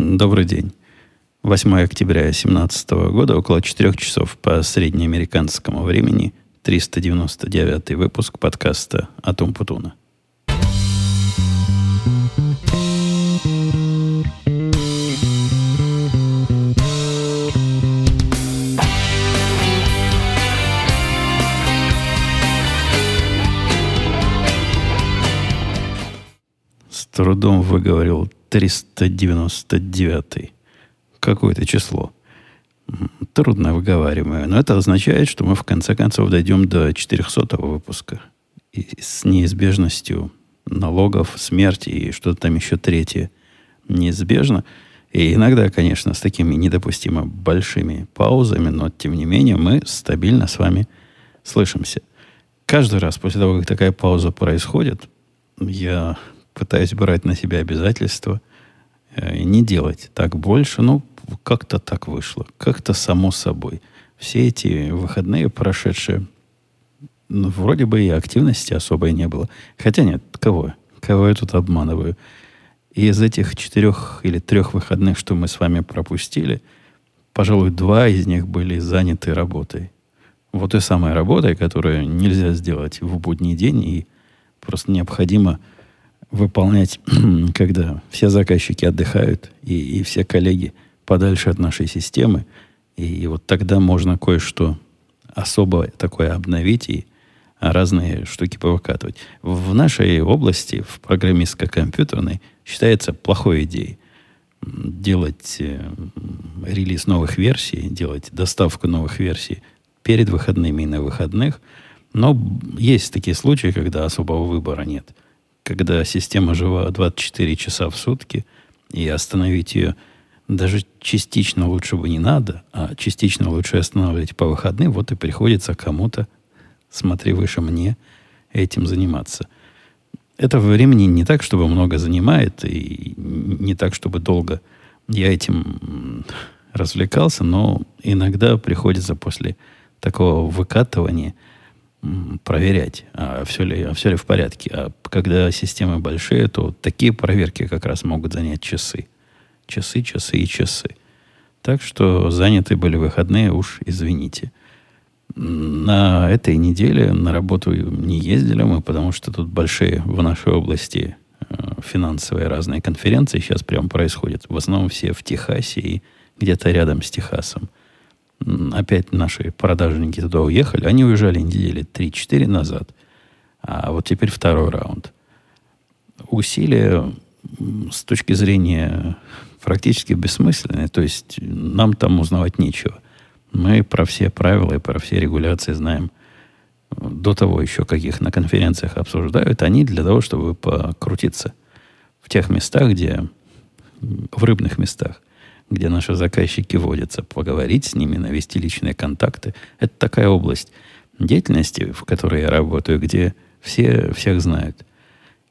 Добрый день. 8 октября 2017 года, около 4 часов по среднеамериканскому времени, 399 выпуск подкаста «Атум Путуна». Трудом выговорил 399. Какое-то число. Трудно выговариваемое. Но это означает, что мы в конце концов дойдем до 400 выпуска. И с неизбежностью налогов, смерти и что-то там еще третье неизбежно. И иногда, конечно, с такими недопустимо большими паузами, но тем не менее мы стабильно с вами слышимся. Каждый раз после того, как такая пауза происходит, я пытаюсь брать на себя обязательства э, не делать так больше. Ну, как-то так вышло. Как-то само собой. Все эти выходные прошедшие, ну, вроде бы и активности особой не было. Хотя нет, кого? Кого я тут обманываю? И из этих четырех или трех выходных, что мы с вами пропустили, пожалуй, два из них были заняты работой. Вот и самой работой, которую нельзя сделать в будний день, и просто необходимо выполнять, когда все заказчики отдыхают и, и все коллеги подальше от нашей системы. И, и вот тогда можно кое-что особо такое обновить и разные штуки повыкатывать. В нашей области, в программистско-компьютерной, считается плохой идеей делать э, релиз новых версий, делать доставку новых версий перед выходными и на выходных. Но есть такие случаи, когда особого выбора нет – когда система жива 24 часа в сутки, и остановить ее даже частично лучше бы не надо, а частично лучше останавливать по выходным, вот и приходится кому-то, смотри выше мне, этим заниматься. Это времени не так, чтобы много занимает, и не так, чтобы долго я этим развлекался, но иногда приходится после такого выкатывания – проверять, а все ли, а все ли в порядке. А когда системы большие, то такие проверки как раз могут занять часы. Часы, часы и часы. Так что заняты были выходные, уж извините. На этой неделе на работу не ездили мы, потому что тут большие в нашей области э, финансовые разные конференции сейчас прямо происходят. В основном все в Техасе и где-то рядом с Техасом опять наши продажники туда уехали. Они уезжали недели 3-4 назад. А вот теперь второй раунд. Усилия с точки зрения практически бессмысленные. То есть нам там узнавать нечего. Мы про все правила и про все регуляции знаем до того еще, как их на конференциях обсуждают. Они для того, чтобы покрутиться в тех местах, где в рыбных местах, где наши заказчики водятся, поговорить с ними, навести личные контакты. Это такая область деятельности, в которой я работаю, где все всех знают.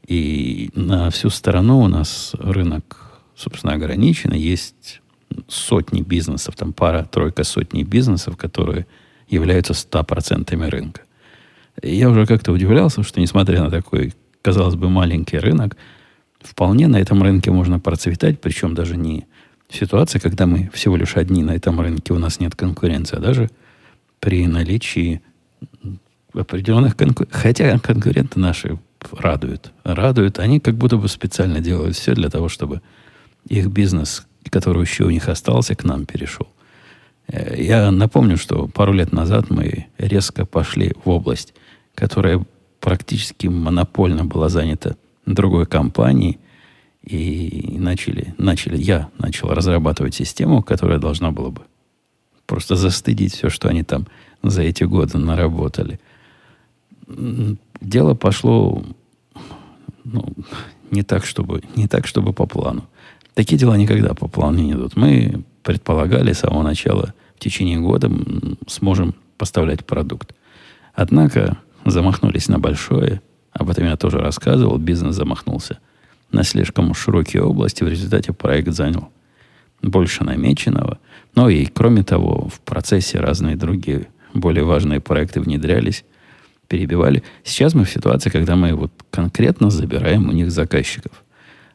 И на всю сторону у нас рынок, собственно, ограничен. Есть сотни бизнесов, там пара-тройка сотни бизнесов, которые являются 100% рынка. И я уже как-то удивлялся, что несмотря на такой, казалось бы, маленький рынок, вполне на этом рынке можно процветать, причем даже не ситуация, когда мы всего лишь одни на этом рынке, у нас нет конкуренции, а даже при наличии определенных конкурентов. Хотя конкуренты наши радуют. Радуют. Они как будто бы специально делают все для того, чтобы их бизнес, который еще у них остался, к нам перешел. Э, я напомню, что пару лет назад мы резко пошли в область, которая практически монопольно была занята другой компанией, и начали, начали, я начал разрабатывать систему, которая должна была бы просто застыдить все, что они там за эти годы наработали. Дело пошло ну, не, так, чтобы, не так, чтобы по плану. Такие дела никогда по плану не идут. Мы предполагали с самого начала, в течение года сможем поставлять продукт. Однако замахнулись на большое, об этом я тоже рассказывал, бизнес замахнулся на слишком широкие области. В результате проект занял больше намеченного. Но и, кроме того, в процессе разные другие более важные проекты внедрялись, перебивали. Сейчас мы в ситуации, когда мы вот конкретно забираем у них заказчиков.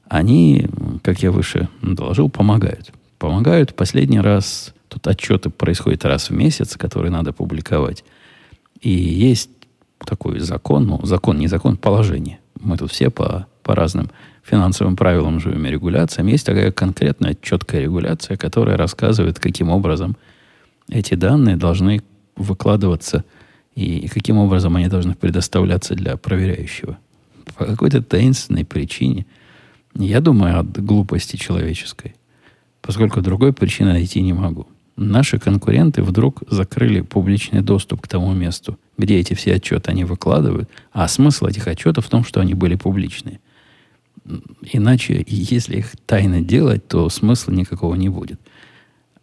они, как я выше доложил, помогают. Помогают. Последний раз, тут отчеты происходят раз в месяц, которые надо публиковать. И есть такой закон, ну, закон, не закон, положение. Мы тут все по, по разным финансовым правилам живем и регуляциям. Есть такая конкретная, четкая регуляция, которая рассказывает, каким образом эти данные должны выкладываться и каким образом они должны предоставляться для проверяющего. По какой-то таинственной причине – я думаю от глупости человеческой, поскольку другой причины найти не могу. Наши конкуренты вдруг закрыли публичный доступ к тому месту, где эти все отчеты они выкладывают, а смысл этих отчетов в том, что они были публичные. Иначе, если их тайно делать, то смысла никакого не будет.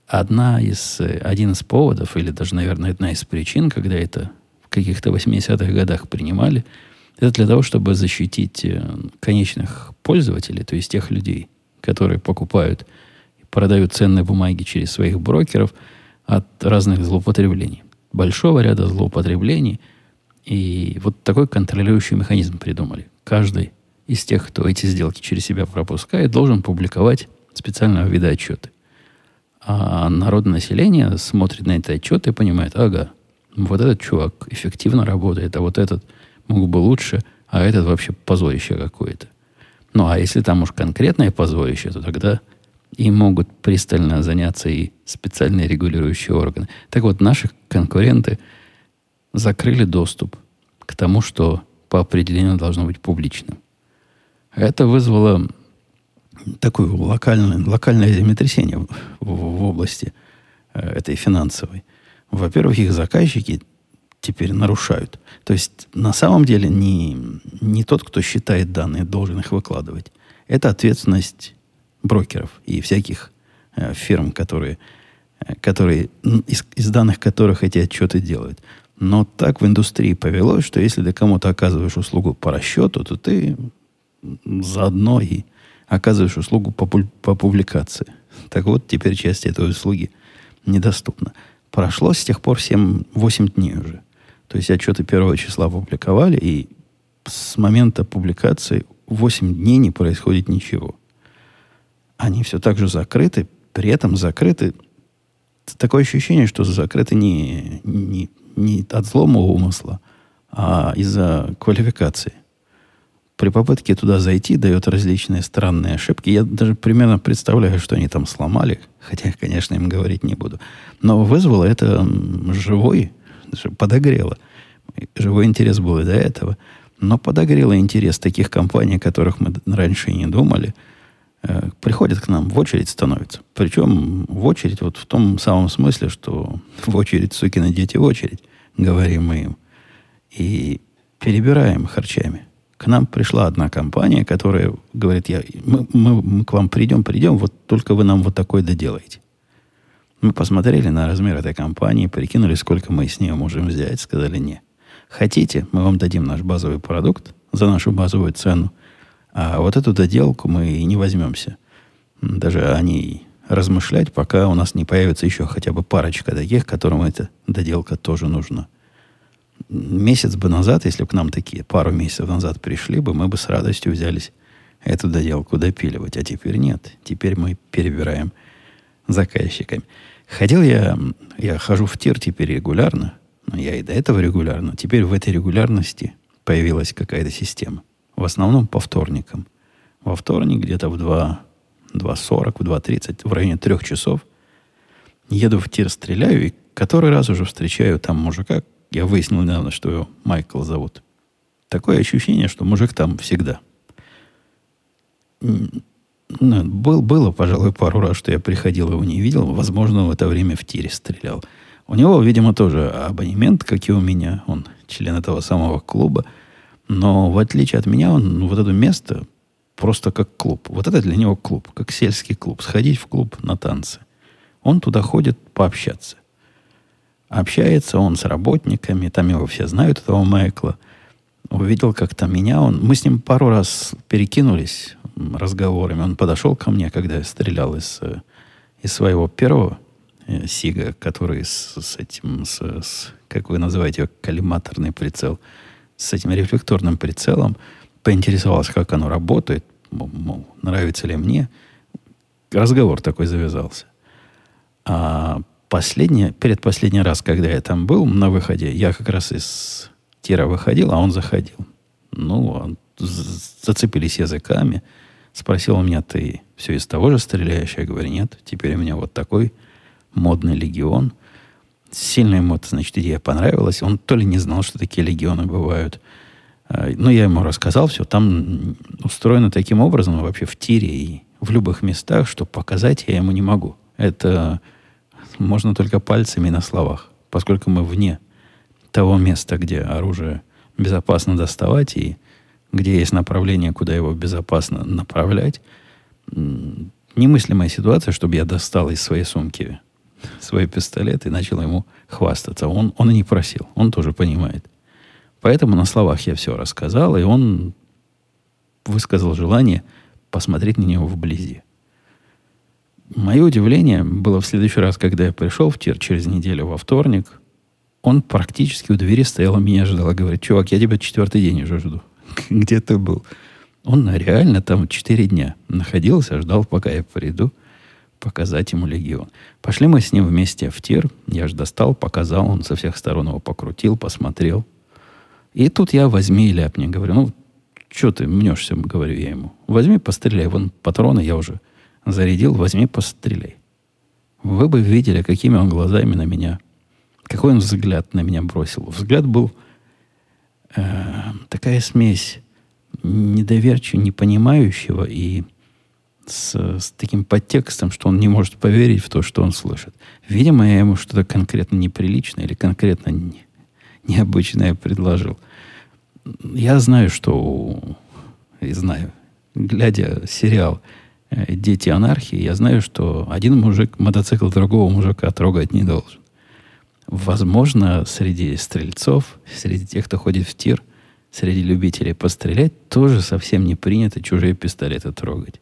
Одна из, один из поводов, или даже, наверное, одна из причин, когда это в каких-то 80-х годах принимали – это для того, чтобы защитить э, конечных пользователей, то есть тех людей, которые покупают и продают ценные бумаги через своих брокеров от разных злоупотреблений. Большого ряда злоупотреблений. И вот такой контролирующий механизм придумали. Каждый из тех, кто эти сделки через себя пропускает, должен публиковать специального вида отчеты. А народное население смотрит на эти отчеты и понимает, ага, вот этот чувак эффективно работает, а вот этот – мог бы лучше, а этот вообще позорище какое-то. Ну, а если там уж конкретное позорище, то тогда и могут пристально заняться и специальные регулирующие органы. Так вот, наши конкуренты закрыли доступ к тому, что по определению должно быть публичным. Это вызвало такое локальное, локальное землетрясение в, в, в области э, этой финансовой. Во-первых, их заказчики теперь нарушают. То есть на самом деле не, не тот, кто считает данные, должен их выкладывать. Это ответственность брокеров и всяких э, фирм, которые, э, которые из, из данных которых эти отчеты делают. Но так в индустрии повелось, что если ты кому-то оказываешь услугу по расчету, то ты заодно и оказываешь услугу по, по публикации. Так вот, теперь часть этой услуги недоступна. Прошло с тех пор 7-8 дней уже. То есть отчеты первого числа опубликовали, и с момента публикации 8 дней не происходит ничего. Они все так же закрыты, при этом закрыты такое ощущение, что закрыты не, не, не от злого умысла, а из-за квалификации. При попытке туда зайти дает различные странные ошибки. Я даже примерно представляю, что они там сломали, хотя, конечно, им говорить не буду. Но вызвало это живой подогрело. Живой интерес был и до этого. Но подогрело интерес таких компаний, о которых мы раньше и не думали. Э, приходят к нам, в очередь становятся. Причем в очередь вот в том самом смысле, что в очередь, сукины дети, в очередь, говорим мы им. И перебираем харчами. К нам пришла одна компания, которая говорит, я, мы, мы, мы к вам придем, придем, вот только вы нам вот такой доделаете. Мы посмотрели на размер этой компании, прикинули, сколько мы с нее можем взять, сказали не. Хотите, мы вам дадим наш базовый продукт за нашу базовую цену, а вот эту доделку мы и не возьмемся. Даже о ней размышлять, пока у нас не появится еще хотя бы парочка таких, которым эта доделка тоже нужна. Месяц бы назад, если бы к нам такие пару месяцев назад пришли бы, мы бы с радостью взялись эту доделку допиливать. А теперь нет. Теперь мы перебираем заказчиками. Ходил я, я хожу в тир теперь регулярно, но я и до этого регулярно. Теперь в этой регулярности появилась какая-то система. В основном по вторникам. Во вторник где-то в 2, 2.40, в 2.30, в районе трех часов еду в тир, стреляю, и который раз уже встречаю там мужика. Я выяснил недавно, что его Майкл зовут. Такое ощущение, что мужик там всегда. Ну, был, было, пожалуй, пару раз, что я приходил, его не видел. Возможно, в это время в тире стрелял. У него, видимо, тоже абонемент, как и у меня. Он член этого самого клуба. Но в отличие от меня, он вот это место просто как клуб. Вот это для него клуб, как сельский клуб. Сходить в клуб на танцы. Он туда ходит пообщаться. Общается он с работниками, там его все знают, этого Майкла. Увидел как-то меня, он, мы с ним пару раз перекинулись разговорами. Он подошел ко мне, когда я стрелял из, э, из своего первого э, Сига, который с, с этим, с, с, как вы называете его, коллиматорный прицел, с этим рефлекторным прицелом, поинтересовался, как оно работает. мол, нравится ли мне. Разговор такой завязался. А последний, перед последний раз, когда я там был на выходе, я как раз из тира выходил, а он заходил. Ну, зацепились языками. Спросил у меня, ты все из того же стреляешь? Я говорю, нет, теперь у меня вот такой модный легион. Сильно ему это, значит, идея понравилась. Он то ли не знал, что такие легионы бывают. А, ну, я ему рассказал все. Там устроено таким образом вообще в тире и в любых местах, что показать я ему не могу. Это можно только пальцами на словах, поскольку мы вне того места, где оружие безопасно доставать и где есть направление, куда его безопасно направлять. Немыслимая ситуация, чтобы я достал из своей сумки свой пистолет и начал ему хвастаться. Он, он и не просил, он тоже понимает. Поэтому на словах я все рассказал, и он высказал желание посмотреть на него вблизи. Мое удивление было в следующий раз, когда я пришел в тир через неделю во вторник. Он практически у двери стоял, а меня ждал. Говорит, чувак, я тебя четвертый день уже жду. Где ты был? Он реально там четыре дня находился, ждал, пока я приду показать ему легион. Пошли мы с ним вместе в тир. Я же достал, показал, он со всех сторон его покрутил, посмотрел. И тут я возьми и ляпни. Говорю, ну, что ты мнешься, говорю я ему. Возьми, постреляй. Вон патроны я уже зарядил, возьми, постреляй. Вы бы видели, какими он глазами на меня, какой он взгляд на меня бросил. Взгляд был э, такая смесь недоверчивого, непонимающего и с, с таким подтекстом, что он не может поверить в то, что он слышит. Видимо, я ему что-то конкретно неприличное или конкретно не, необычное предложил. Я знаю, что... И знаю, глядя сериал дети анархии, я знаю, что один мужик мотоцикл другого мужика трогать не должен. Возможно, среди стрельцов, среди тех, кто ходит в тир, среди любителей пострелять, тоже совсем не принято чужие пистолеты трогать.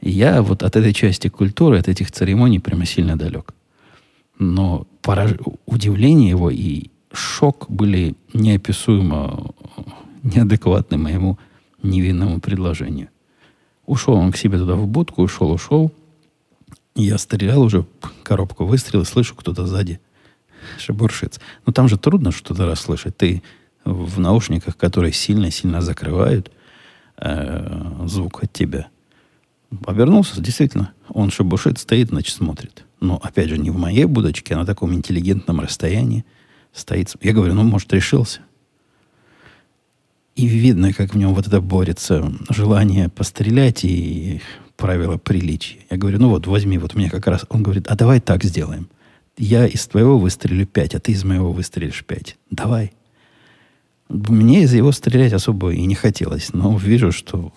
я вот от этой части культуры, от этих церемоний прямо сильно далек. Но пораж... удивление его и шок были неописуемо неадекватны моему невинному предложению. Ушел он к себе туда в будку, ушел, ушел. Я стрелял уже, коробку выстрелил, слышу, кто-то сзади шебуршится. Но там же трудно что-то расслышать. Ты в наушниках, которые сильно-сильно закрывают э, звук от тебя. Обернулся, действительно, он шебуршит, стоит, значит, смотрит. Но, опять же, не в моей будочке, а на таком интеллигентном расстоянии стоит. Я говорю, ну, может, решился. И видно, как в нем вот это борется желание пострелять и правила приличия. Я говорю, ну вот, возьми, вот мне как раз... Он говорит, а давай так сделаем. Я из твоего выстрелю пять, а ты из моего выстрелишь пять. Давай. Мне из его стрелять особо и не хотелось, но вижу, что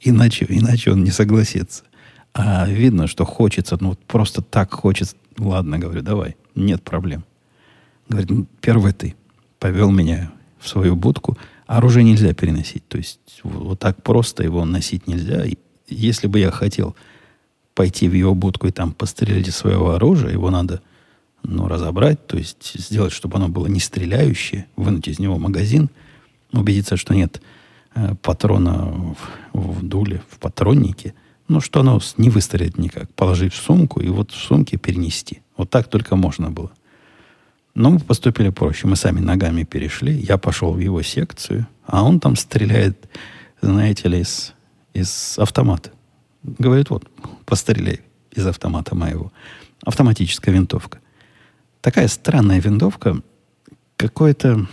иначе, иначе он не согласится. А видно, что хочется, ну вот просто так хочется. Ладно, говорю, давай, нет проблем. Говорит, ну, первый ты. Повел меня в свою будку – оружие нельзя переносить. То есть вот так просто его носить нельзя. Если бы я хотел пойти в его будку и там пострелять из своего оружия, его надо ну, разобрать, то есть сделать, чтобы оно было не стреляющее, вынуть из него магазин, убедиться, что нет э, патрона в, в дуле, в патроннике, ну, что оно не выстрелит никак. Положить в сумку и вот в сумке перенести. Вот так только можно было. Но мы поступили проще. Мы сами ногами перешли. Я пошел в его секцию, а он там стреляет, знаете ли, из, из автомата. Говорит, вот, постреляй из автомата моего. Автоматическая винтовка. Такая странная винтовка. Какое-то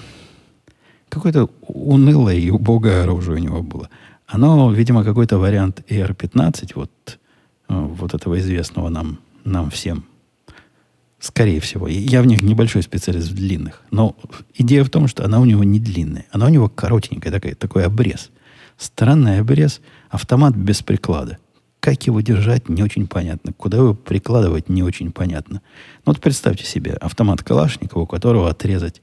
какое-то унылое и убогое оружие у него было. Оно, видимо, какой-то вариант AR-15, вот, э, вот этого известного нам, нам всем Скорее всего. Я в них небольшой специалист в длинных. Но идея в том, что она у него не длинная. Она у него коротенькая, такой, такой обрез. Странный обрез. Автомат без приклада. Как его держать, не очень понятно. Куда его прикладывать, не очень понятно. Ну, вот представьте себе автомат Калашникова, у которого отрезать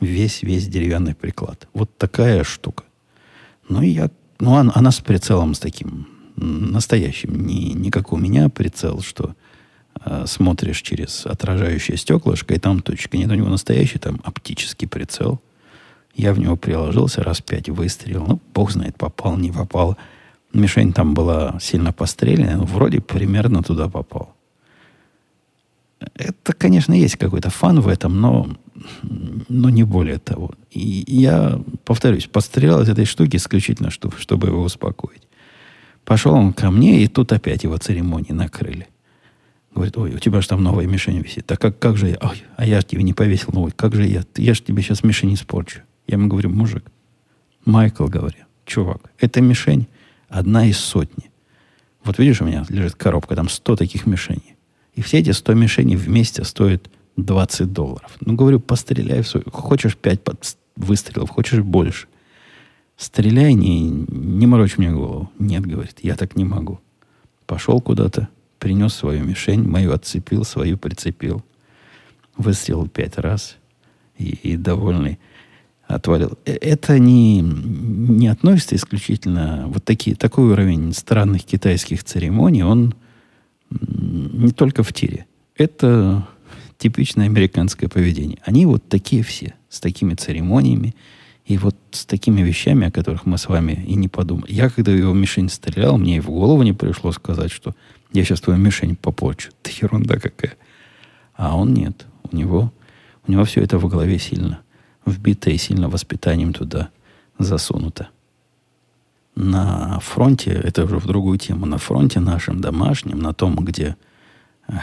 весь-весь деревянный приклад. Вот такая штука. Ну, я... Ну, она, она с прицелом с таким настоящим. Не, не как у меня прицел, что Э, смотришь через отражающее стеклышко, и там точка. Нет, у него настоящий там оптический прицел. Я в него приложился, раз пять выстрелил. Ну, бог знает, попал, не попал. Мишень там была сильно постреляна, но вроде примерно туда попал. Это, конечно, есть какой-то фан в этом, но, но не более того. И я, повторюсь, пострелял из этой штуки исключительно, чтобы, чтобы его успокоить. Пошел он ко мне, и тут опять его церемонии накрыли. Говорит, ой, у тебя же там новая мишень висит. А как, как же я? Ой, а я же тебе не повесил новый. Как же я? Я же тебе сейчас мишень испорчу. Я ему говорю, мужик, Майкл, говорю, чувак, эта мишень одна из сотни. Вот видишь, у меня лежит коробка, там 100 таких мишеней. И все эти 100 мишеней вместе стоят 20 долларов. Ну, говорю, постреляй в свой... Хочешь 5 выстрелов, хочешь больше. Стреляй, не, не морочь мне голову. Нет, говорит, я так не могу. Пошел куда-то, принес свою мишень, мою отцепил, свою прицепил. Выстрелил пять раз и, и довольный отвалил. Э, это не, не относится исключительно вот такие, такой уровень странных китайских церемоний, он не только в тире. Это типичное американское поведение. Они вот такие все, с такими церемониями и вот с такими вещами, о которых мы с вами и не подумали. Я, когда его мишень стрелял, мне и в голову не пришло сказать, что я сейчас твою мишень попорчу. Это ерунда какая. А он нет. У него, у него все это в голове сильно вбито и сильно воспитанием туда засунуто. На фронте, это уже в другую тему, на фронте нашем домашнем, на том, где эх,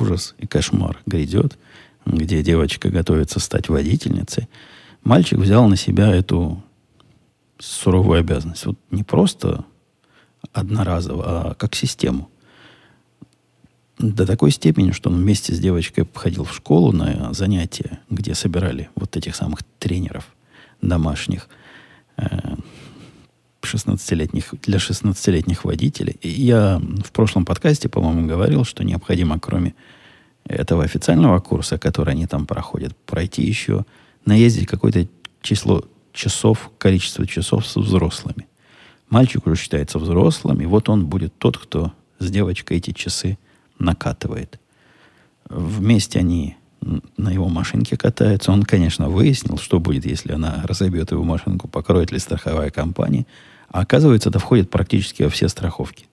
ужас и кошмар грядет, где девочка готовится стать водительницей, мальчик взял на себя эту суровую обязанность. Вот не просто одноразово, а как систему. До такой степени, что он вместе с девочкой ходил в школу на занятия, где собирали вот этих самых тренеров домашних, 16-летних, э, для 16-летних водителей. И я в прошлом подкасте, по-моему, говорил, что необходимо, кроме этого официального курса, который они там проходят, пройти еще, наездить какое-то число часов, количество часов с взрослыми. Мальчик уже считается взрослым, и вот он будет тот, кто с девочкой эти часы накатывает. Вместе они на его машинке катаются. Он, конечно, выяснил, что будет, если она разобьет его машинку, покроет ли страховая компания. А оказывается, это входит практически во все страховки.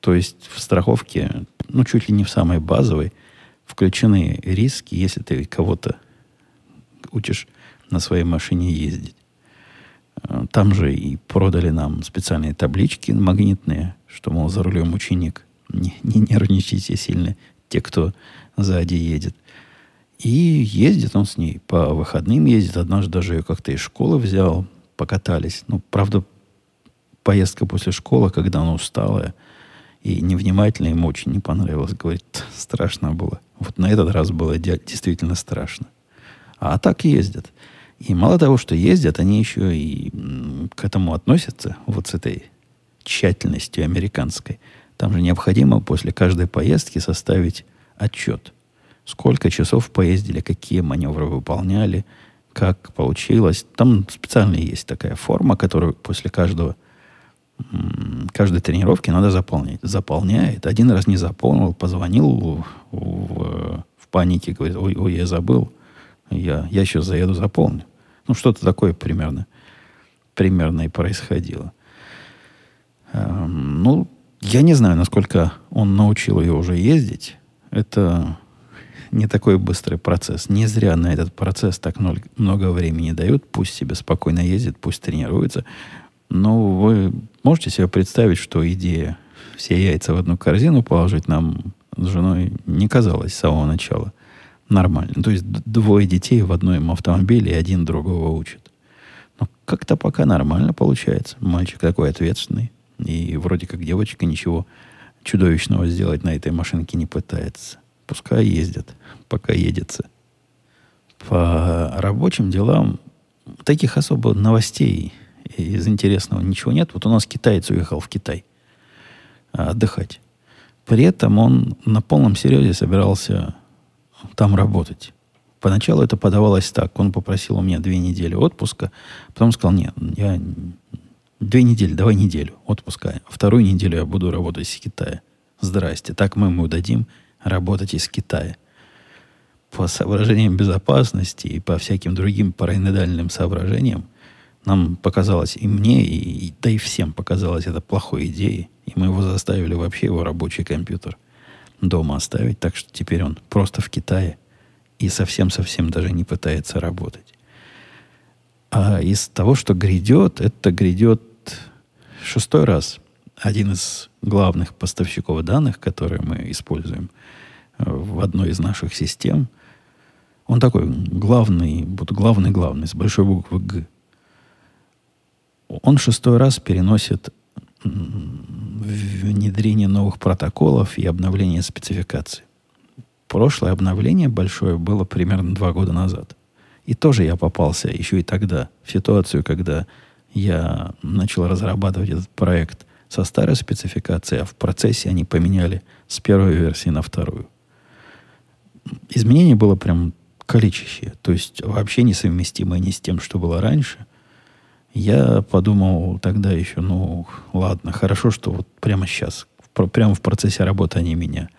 То есть в страховке, ну, чуть ли не в самой базовой, включены риски, если ты кого-то учишь на своей машине ездить. Там же и продали нам специальные таблички магнитные, что, мол, за рулем ученик не, не нервничайте сильно, те, кто сзади едет. И ездит он с ней. По выходным ездит. Однажды даже ее как-то из школы взял. Покатались. Ну, правда, поездка после школы, когда она усталая и невнимательная, ему очень не понравилось. Говорит, страшно было. Вот на этот раз было действительно страшно. А так ездят. И мало того, что ездят, они еще и к этому относятся, вот с этой тщательностью американской – там же необходимо после каждой поездки составить отчет. Сколько часов поездили, какие маневры выполняли, как получилось. Там специально есть такая форма, которую после каждого каждой тренировки надо заполнять. Заполняет. Один раз не заполнил, позвонил в, в, в панике, говорит, ой, ой, я забыл, я, я сейчас заеду, заполню. Ну, что-то такое примерно, примерно и происходило. Эм, ну, я не знаю, насколько он научил ее уже ездить. Это не такой быстрый процесс. Не зря на этот процесс так много времени дают. Пусть себе спокойно ездит, пусть тренируется. Но вы можете себе представить, что идея все яйца в одну корзину положить нам с женой не казалась с самого начала нормально. То есть двое детей в одном автомобиле, и один другого учит. Но как-то пока нормально получается. Мальчик такой ответственный. И вроде как девочка ничего чудовищного сделать на этой машинке не пытается. Пускай ездят, пока едется. По рабочим делам таких особо новостей из интересного ничего нет. Вот у нас китаец уехал в Китай отдыхать. При этом он на полном серьезе собирался там работать. Поначалу это подавалось так. Он попросил у меня две недели отпуска. Потом сказал, нет, я Две недели, давай неделю отпуска. Вторую неделю я буду работать из Китая. Здрасте. Так мы ему дадим работать из Китая. По соображениям безопасности и по всяким другим параноидальным соображениям Нам показалось, и мне, и, и да и всем показалось это плохой идеей. И мы его заставили вообще его рабочий компьютер дома оставить. Так что теперь он просто в Китае и совсем-совсем даже не пытается работать. А из того, что грядет, это грядет шестой раз. Один из главных поставщиков данных, которые мы используем э, в одной из наших систем, он такой главный, главный-главный, с большой буквы «Г». Он шестой раз переносит внедрение новых протоколов и обновление спецификаций. Прошлое обновление большое было примерно два года назад. И тоже я попался еще и тогда в ситуацию, когда я начал разрабатывать этот проект со старой спецификацией, а в процессе они поменяли с первой версии на вторую. Изменение было прям количество, то есть вообще несовместимое ни с тем, что было раньше. Я подумал тогда еще, ну, ладно, хорошо, что вот прямо сейчас, прямо в процессе работы они меня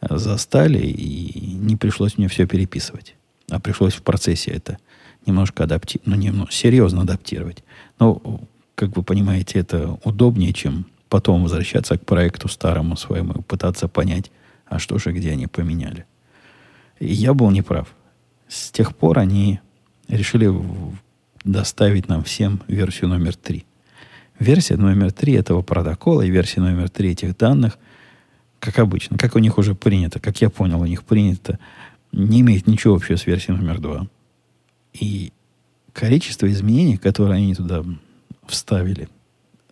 застали, и не пришлось мне все переписывать. А пришлось в процессе это немножко адаптировать, ну, немного, серьезно адаптировать. Но, как вы понимаете, это удобнее, чем потом возвращаться к проекту старому своему и пытаться понять, а что же, где они поменяли. И я был неправ. С тех пор они решили доставить нам всем версию номер три. Версия номер три этого протокола и версия номер три этих данных, как обычно, как у них уже принято, как я понял, у них принято, не имеет ничего общего с версией номер два. И количество изменений, которые они туда вставили,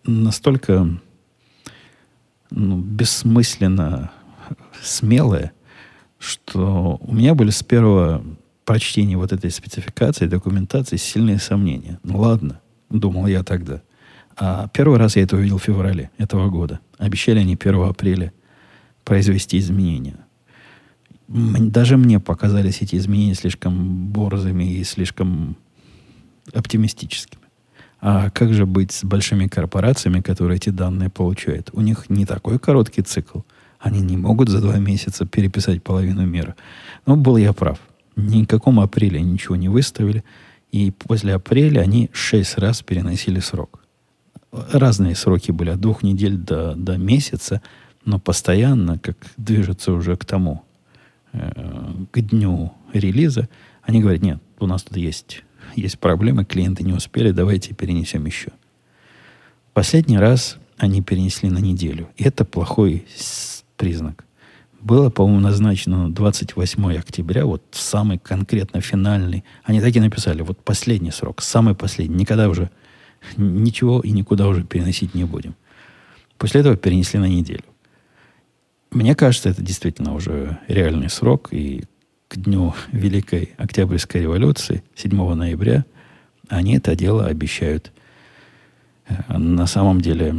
настолько ну, бессмысленно смелое, что у меня были с первого прочтения вот этой спецификации, документации сильные сомнения. Ну ладно, думал я тогда. А первый раз я это увидел в феврале этого года. Обещали они 1 апреля произвести изменения. Даже мне показались эти изменения слишком борзыми и слишком оптимистическими. А как же быть с большими корпорациями, которые эти данные получают? У них не такой короткий цикл. Они не могут за два месяца переписать половину мира. Но был я прав. Ни в каком апреле ничего не выставили. И после апреля они шесть раз переносили срок. Разные сроки были от двух недель до, до месяца, но постоянно, как движется уже к тому, э, к дню релиза, они говорят, нет, у нас тут есть есть проблемы, клиенты не успели, давайте перенесем еще. Последний раз они перенесли на неделю. И это плохой признак. Было, по-моему, назначено 28 октября, вот самый конкретно финальный. Они так и написали, вот последний срок, самый последний. Никогда уже ничего и никуда уже переносить не будем. После этого перенесли на неделю. Мне кажется, это действительно уже реальный срок, и к дню Великой Октябрьской революции, 7 ноября, они это дело обещают э, на самом деле,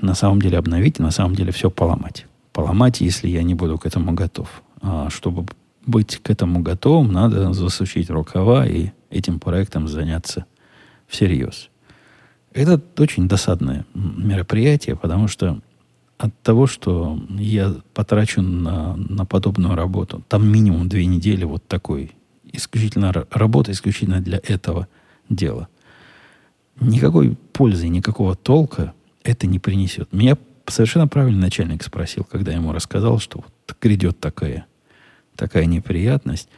на самом деле обновить, на самом деле все поломать. Поломать, если я не буду к этому готов. А чтобы быть к этому готовым, надо засучить рукава и этим проектом заняться всерьез. Это очень досадное мероприятие, потому что от того, что я потрачу на, на подобную работу, там минимум две недели вот такой исключительно работа, исключительно для этого дела. Никакой пользы, никакого толка это не принесет. Меня совершенно правильно начальник спросил, когда я ему рассказал, что вот грядет такая, такая неприятность.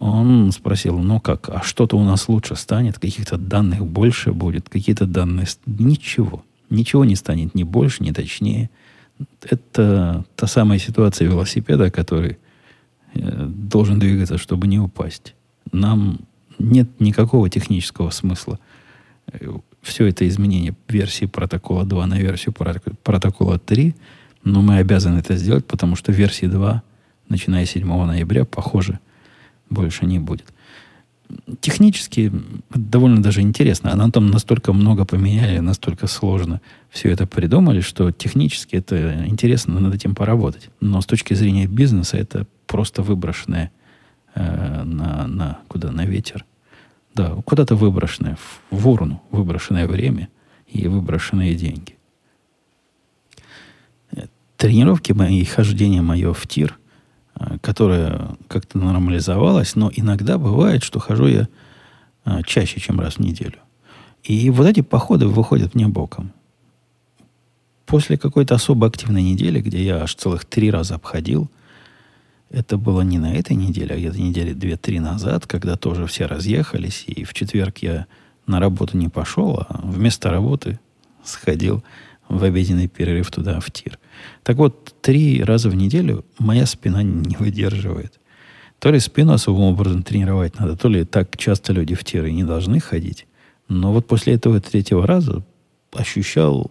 Он спросил, ну как, а что-то у нас лучше станет, каких-то данных больше будет, какие-то данные... Ничего. Ничего не станет ни больше, ни точнее. Это та самая ситуация велосипеда, который э, должен двигаться, чтобы не упасть. Нам нет никакого технического смысла э, все это изменение версии протокола 2 на версию протокола 3, но мы обязаны это сделать, потому что версии 2, начиная с 7 ноября, похоже, больше не будет технически довольно даже интересно. Она там настолько много поменяли, настолько сложно все это придумали, что технически это интересно над этим поработать. Но с точки зрения бизнеса это просто выброшенное э, на, на, куда, на ветер. Да, куда-то выброшенное, в, в урну выброшенное время и выброшенные деньги. Э, тренировки мои, хождение мое в тир – которая как-то нормализовалась, но иногда бывает, что хожу я э, чаще, чем раз в неделю. И вот эти походы выходят мне боком. После какой-то особо активной недели, где я аж целых три раза обходил, это было не на этой неделе, а где-то недели две-три назад, когда тоже все разъехались, и в четверг я на работу не пошел, а вместо работы сходил в обеденный перерыв туда, в тир. Так вот, три раза в неделю моя спина не выдерживает. То ли спину особым образом тренировать надо, то ли так часто люди в тиры не должны ходить. Но вот после этого третьего раза ощущал...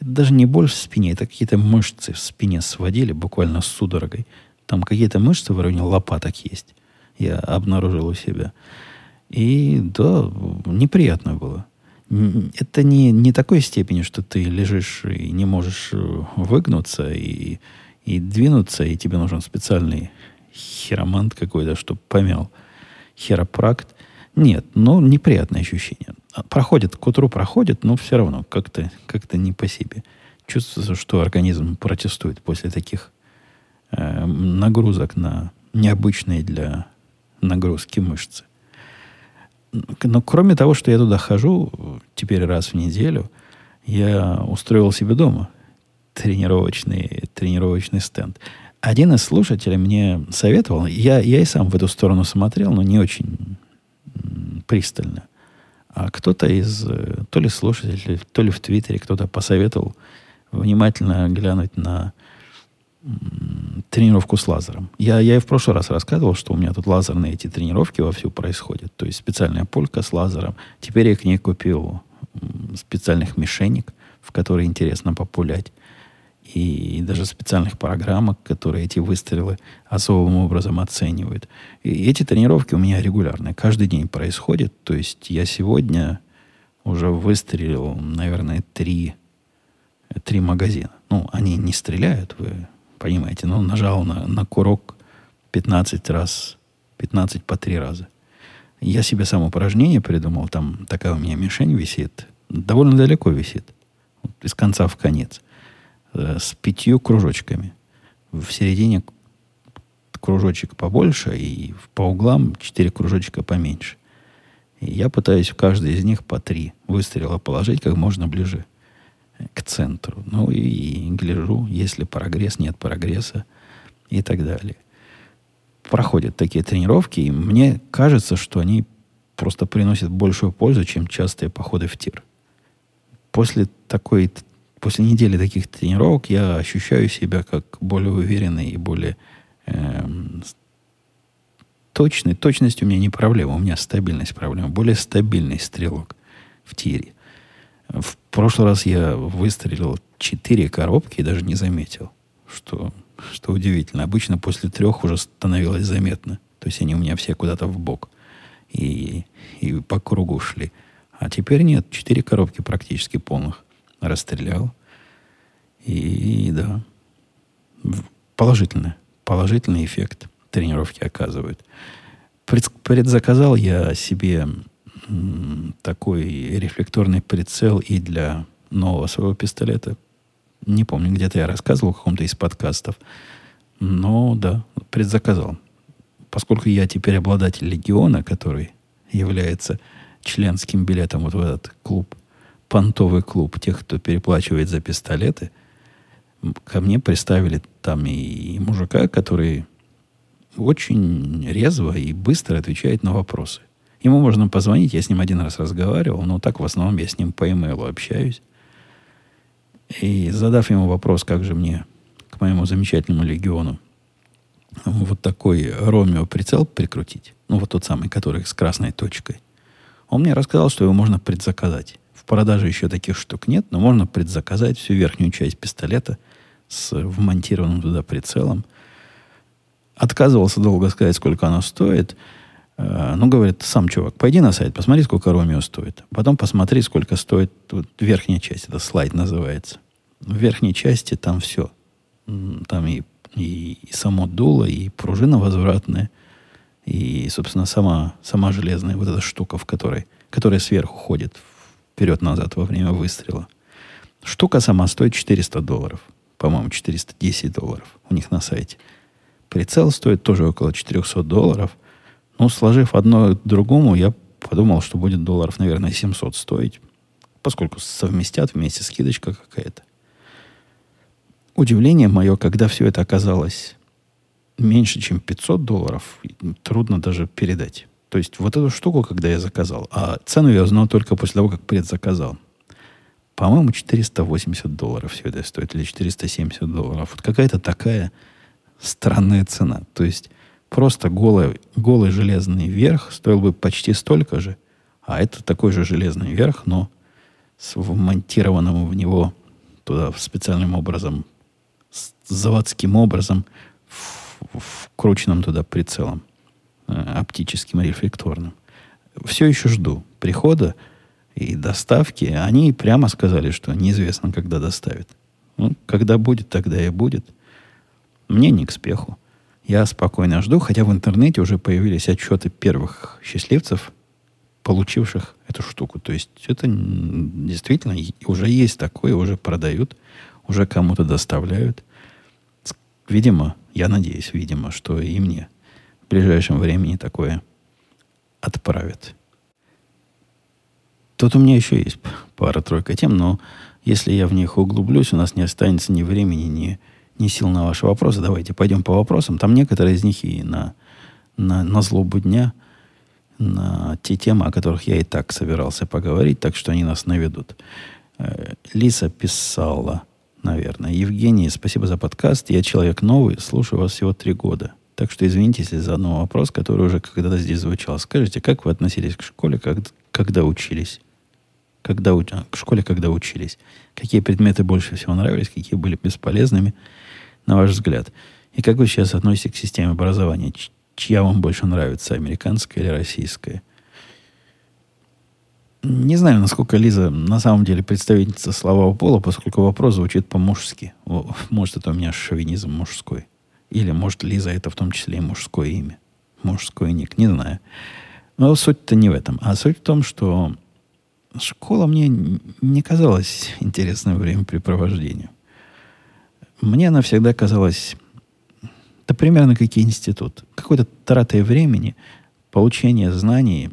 Это даже не боль в спине, это какие-то мышцы в спине сводили буквально с судорогой. Там какие-то мышцы в районе лопаток есть. Я обнаружил у себя. И да, неприятно было. Это не, не такой степени, что ты лежишь и не можешь э, выгнуться и, и двинуться, и тебе нужен специальный хиромант какой-то, чтобы помял хиропракт. Нет, но неприятное ощущение. Проходит, к утру проходит, но все равно как-то как не по себе. Чувствуется, что организм протестует после таких э, нагрузок на необычные для нагрузки мышцы. Но кроме того, что я туда хожу теперь раз в неделю, я устроил себе дома тренировочный, тренировочный стенд. Один из слушателей мне советовал, я, я и сам в эту сторону смотрел, но не очень пристально. А кто-то из, то ли слушателей, то ли в Твиттере кто-то посоветовал внимательно глянуть на тренировку с лазером. Я, я и в прошлый раз рассказывал, что у меня тут лазерные эти тренировки вовсю происходят. То есть специальная полька с лазером. Теперь я к ней купил специальных мишенек, в которые интересно популять. И даже специальных программок, которые эти выстрелы особым образом оценивают. И эти тренировки у меня регулярные. Каждый день происходят. То есть я сегодня уже выстрелил, наверное, три, три магазина. Ну, они не стреляют, вы Понимаете, ну, нажал на, на курок 15 раз, 15 по 3 раза. Я себе сам упражнение придумал, там такая у меня мишень висит, довольно далеко висит, вот, из конца в конец, э, с пятью кружочками. В середине кружочек побольше, и по углам четыре кружочка поменьше. И я пытаюсь в каждый из них по три выстрела положить как можно ближе к центру. Ну и, гляжу, если прогресс, нет прогресса и так далее. Проходят такие тренировки, и мне кажется, что они просто приносят большую пользу, чем частые походы в тир. После такой, после недели таких тренировок я ощущаю себя как более уверенный и более эм, точный. Точность у меня не проблема, у меня стабильность проблема. Более стабильный стрелок в тире. В прошлый раз я выстрелил четыре коробки и даже не заметил, что, что удивительно. Обычно после трех уже становилось заметно. То есть они у меня все куда-то в бок и, и по кругу шли. А теперь нет, четыре коробки практически полных расстрелял. И, да, положительный, положительный эффект тренировки оказывает. Предзаказал я себе такой рефлекторный прицел и для нового своего пистолета. Не помню, где-то я рассказывал в каком-то из подкастов. Но да, предзаказал. Поскольку я теперь обладатель легиона, который является членским билетом вот в этот клуб, понтовый клуб тех, кто переплачивает за пистолеты, ко мне приставили там и мужика, который очень резво и быстро отвечает на вопросы. Ему можно позвонить, я с ним один раз разговаривал, но так в основном я с ним по имейлу общаюсь. И задав ему вопрос, как же мне к моему замечательному легиону вот такой Ромео прицел прикрутить, ну вот тот самый, который с красной точкой, он мне рассказал, что его можно предзаказать. В продаже еще таких штук нет, но можно предзаказать всю верхнюю часть пистолета с вмонтированным туда прицелом. Отказывался долго сказать, сколько оно стоит – ну, говорит, сам чувак, пойди на сайт, посмотри, сколько Ромео стоит. Потом посмотри, сколько стоит вот, верхняя часть. Это слайд называется. В верхней части там все. Там и, и, и само дуло, и пружина возвратная, и, собственно, сама, сама железная вот эта штука, в которой, которая сверху ходит вперед-назад во время выстрела. Штука сама стоит 400 долларов. По-моему, 410 долларов у них на сайте. Прицел стоит тоже около 400 долларов – ну, сложив одно к другому, я Подумал, что будет долларов, наверное, 700 стоить, поскольку совместят вместе скидочка какая-то. Удивление мое, когда все это оказалось меньше, чем 500 долларов, трудно даже передать. То есть вот эту штуку, когда я заказал, а цену я узнал только после того, как предзаказал. По-моему, 480 долларов все это стоит, или 470 долларов. Вот какая-то такая странная цена. То есть просто голый, голый железный верх стоил бы почти столько же, а это такой же железный верх, но с вмонтированным в него туда специальным образом, заводским образом, вкрученным туда прицелом, э, оптическим рефлекторным. Все еще жду прихода и доставки. Они прямо сказали, что неизвестно, когда доставят. Ну, когда будет, тогда и будет. Мне не к спеху. Я спокойно жду, хотя в интернете уже появились отчеты первых счастливцев, получивших эту штуку. То есть это действительно уже есть такое, уже продают, уже кому-то доставляют. Видимо, я надеюсь, видимо, что и мне в ближайшем времени такое отправят. Тут у меня еще есть пара-тройка тем, но если я в них углублюсь, у нас не останется ни времени, ни, ни сил на ваши вопросы. Давайте пойдем по вопросам. Там некоторые из них и на, на, на злобу дня, на те темы, о которых я и так собирался поговорить, так что они нас наведут. Э, Лиса писала, наверное. Евгений, спасибо за подкаст. Я человек новый, слушаю вас всего три года. Так что извините, если за одно вопрос, который уже когда-то здесь звучал. Скажите, как вы относились к школе, как, когда учились? когда, к школе, когда учились. Какие предметы больше всего нравились, какие были бесполезными, на ваш взгляд. И как вы сейчас относитесь к системе образования? Чья вам больше нравится, американская или российская? Не знаю, насколько Лиза на самом деле представительница слабого пола, поскольку вопрос звучит по-мужски. Может, это у меня шовинизм мужской. Или, может, Лиза это в том числе и мужское имя. Мужской ник, не знаю. Но суть-то не в этом. А суть в том, что школа мне не казалась интересным времяпрепровождением. Мне она всегда казалась, да примерно как институт. Какой-то тратой времени, получение знаний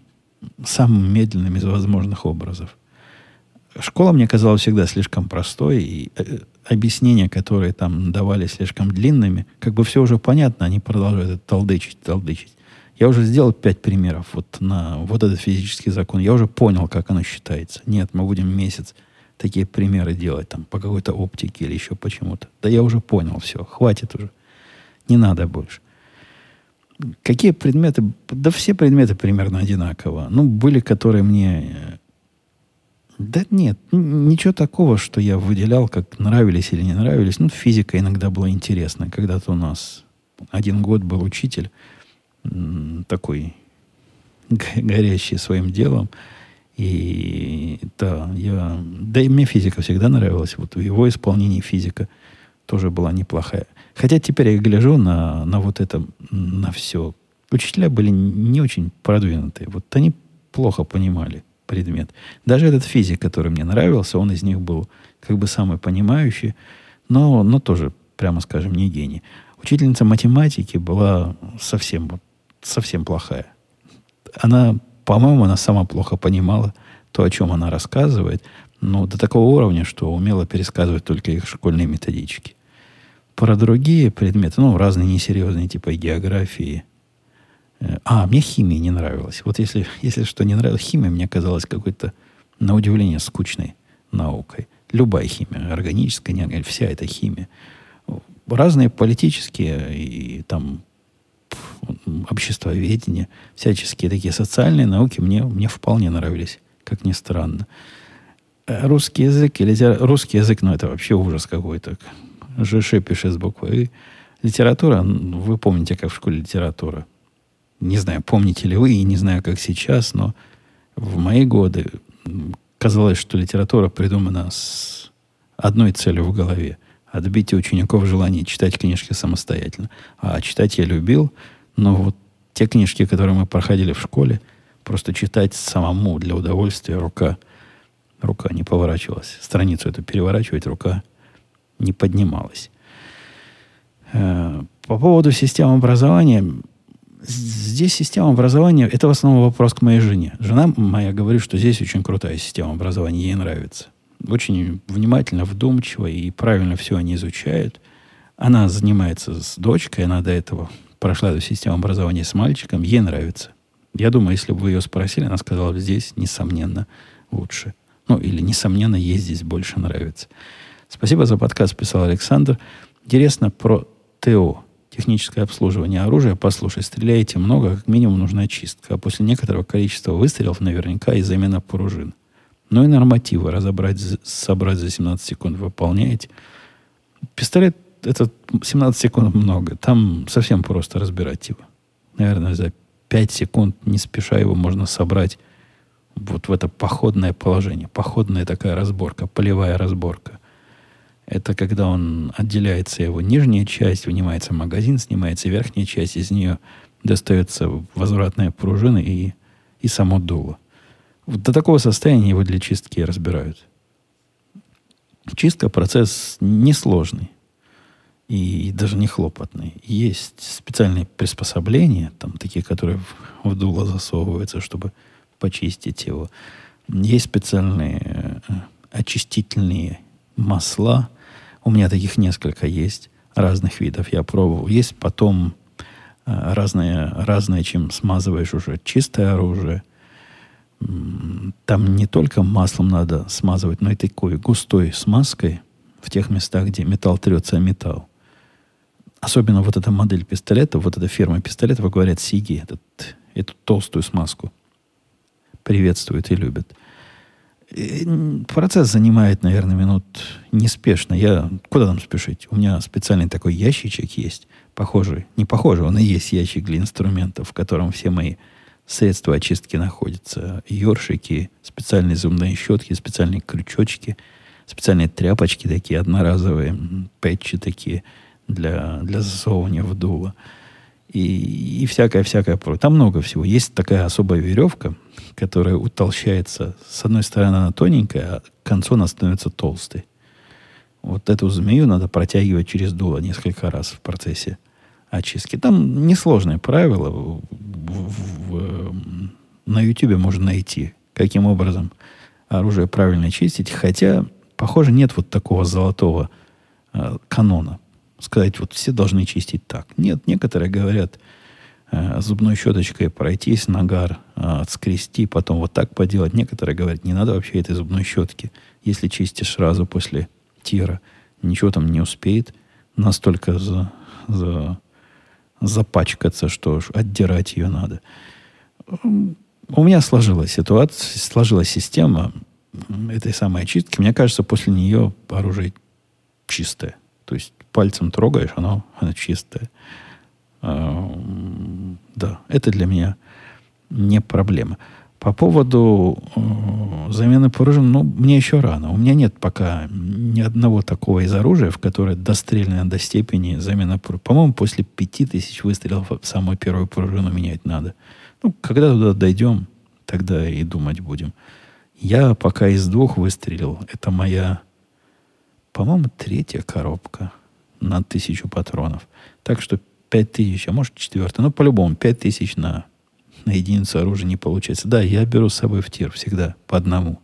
самым медленным из возможных образов. Школа мне казалась всегда слишком простой, и э, объяснения, которые там давали слишком длинными, как бы все уже понятно, они продолжают толдычить, толдычить. Я уже сделал пять примеров вот на вот этот физический закон. Я уже понял, как оно считается. Нет, мы будем месяц такие примеры делать там по какой-то оптике или еще почему-то. Да я уже понял все, хватит уже. Не надо больше. Какие предметы? Да все предметы примерно одинаково. Ну, были, которые мне... Да нет, ничего такого, что я выделял, как нравились или не нравились. Ну, физика иногда была интересна. Когда-то у нас один год был учитель, такой горящий своим делом. И да, я, да и мне физика всегда нравилась. Вот в его исполнении физика тоже была неплохая. Хотя теперь я гляжу на, на вот это, на все. Учителя были не очень продвинутые. Вот они плохо понимали предмет. Даже этот физик, который мне нравился, он из них был как бы самый понимающий, но, но тоже, прямо скажем, не гений. Учительница математики была совсем совсем плохая. Она, по-моему, она сама плохо понимала то, о чем она рассказывает, но до такого уровня, что умела пересказывать только их школьные методички. Про другие предметы, ну, разные несерьезные, типа географии. Э, а, мне химия не нравилась. Вот если, если что не нравилось, химия мне казалась какой-то, на удивление, скучной наукой. Любая химия, органическая, не вся эта химия. Разные политические и там обществоведение, всяческие такие социальные науки мне, мне вполне нравились, как ни странно. Э, русский язык или русский язык, ну это вообще ужас какой-то. ЖШ пишет с буквы И. Литература, вы помните, как в школе литература. Не знаю, помните ли вы, и не знаю, как сейчас, но в мои годы казалось, что литература придумана с одной целью в голове отбить у учеников желание читать книжки самостоятельно. А читать я любил, но вот те книжки, которые мы проходили в школе, просто читать самому для удовольствия рука, рука не поворачивалась. Страницу эту переворачивать рука не поднималась. Э, по поводу системы образования, здесь система образования, это в основном вопрос к моей жене. Жена моя говорит, что здесь очень крутая система образования, ей нравится. Очень внимательно, вдумчиво и правильно все они изучают. Она занимается с дочкой, она до этого прошла эту систему образования с мальчиком, ей нравится. Я думаю, если бы вы ее спросили, она сказала бы, здесь, несомненно, лучше. Ну, или, несомненно, ей здесь больше нравится. Спасибо за подкаст, писал Александр. Интересно про ТО, техническое обслуживание оружия. Послушай, стреляете много, как минимум нужна чистка. А после некоторого количества выстрелов наверняка и замена пружин. Ну и нормативы разобрать, собрать за 17 секунд выполняете. Пистолет, это 17 секунд много. Там совсем просто разбирать его. Наверное, за 5 секунд, не спеша его можно собрать вот в это походное положение. Походная такая разборка, полевая разборка. Это когда он отделяется его нижняя часть, вынимается магазин, снимается верхняя часть, из нее достается возвратная пружина и, и само дуло. Вот до такого состояния его для чистки разбирают. Чистка процесс несложный и даже не хлопотный. Есть специальные приспособления, там такие, которые в, в дуло засовываются, чтобы почистить его. Есть специальные э, очистительные масла. У меня таких несколько есть, разных видов. Я пробовал. Есть потом э, разные, разные, чем смазываешь уже чистое оружие. Там не только маслом надо смазывать, но и такой густой смазкой в тех местах, где металл трется металл. Особенно вот эта модель пистолета, вот эта фирма пистолетов, говорят, Сиги, этот, эту толстую смазку приветствуют и любят. И процесс занимает, наверное, минут неспешно. Я куда там спешить? У меня специальный такой ящичек есть, похожий, не похожий, он и есть ящик для инструментов, в котором все мои средства очистки находятся. Ёршики, специальные зубные щетки, специальные крючочки, специальные тряпочки такие одноразовые, пэтчи такие для, для засовывания в дуло и, и всякое-всякое. Там много всего. Есть такая особая веревка, которая утолщается. С одной стороны она тоненькая, а к концу она становится толстой. Вот эту змею надо протягивать через дуло несколько раз в процессе очистки. Там несложное правило. В, в, в, на YouTube можно найти, каким образом оружие правильно чистить. Хотя, похоже, нет вот такого золотого э, канона сказать, вот все должны чистить так. Нет, некоторые говорят, э, зубной щеточкой пройтись, нагар э, отскрести, потом вот так поделать. Некоторые говорят, не надо вообще этой зубной щетки. Если чистишь сразу после тира, ничего там не успеет настолько за, за, запачкаться, что отдирать ее надо. У меня сложилась ситуация, сложилась система этой самой очистки. Мне кажется, после нее оружие чистое. То есть пальцем трогаешь, оно, оно чистое. А, да, это для меня не проблема. По поводу э, замены пружин, ну, мне еще рано. У меня нет пока ни одного такого из оружия, в которое дострелено до степени замена пружин. По-моему, после пяти тысяч выстрелов самую первую пружину менять надо. Ну, когда туда дойдем, тогда и думать будем. Я пока из двух выстрелил. Это моя, по-моему, третья коробка на тысячу патронов. Так что 5000, а может четвертый. Ну, по-любому, 5000 на, на единицу оружия не получается. Да, я беру с собой в тир всегда по одному.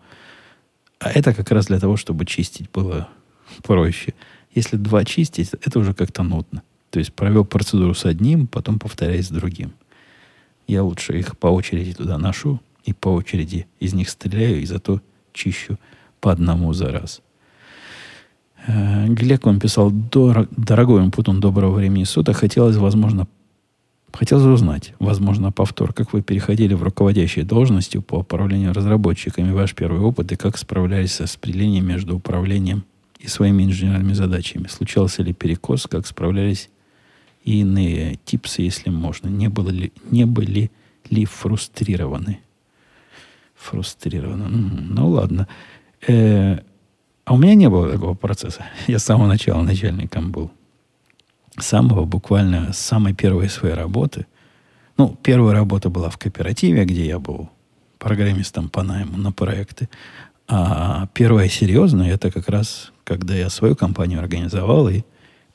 А это как раз для того, чтобы чистить было проще. Если два чистить, это уже как-то нудно. То есть провел процедуру с одним, потом повторяй с другим. Я лучше их по очереди туда ношу и по очереди из них стреляю, и зато чищу по одному за раз. Э, Глеб вам писал, дорогой Путун, доброго времени суток. Хотелось, возможно, хотелось узнать, возможно, повтор, как вы переходили в руководящие должности по управлению разработчиками, ваш первый опыт и как справлялись с распределением между управлением и своими инженерными задачами. Случался ли перекос, как справлялись и иные типсы, если можно. Не, было ли, не были ли фрустрированы? Фрустрированы. Ну, ладно. Э, а у меня не было такого процесса. Я с самого начала начальником был. С самого буквально, с самой первой своей работы. Ну, первая работа была в кооперативе, где я был программистом по найму на проекты. А первая серьезная, это как раз, когда я свою компанию организовал, и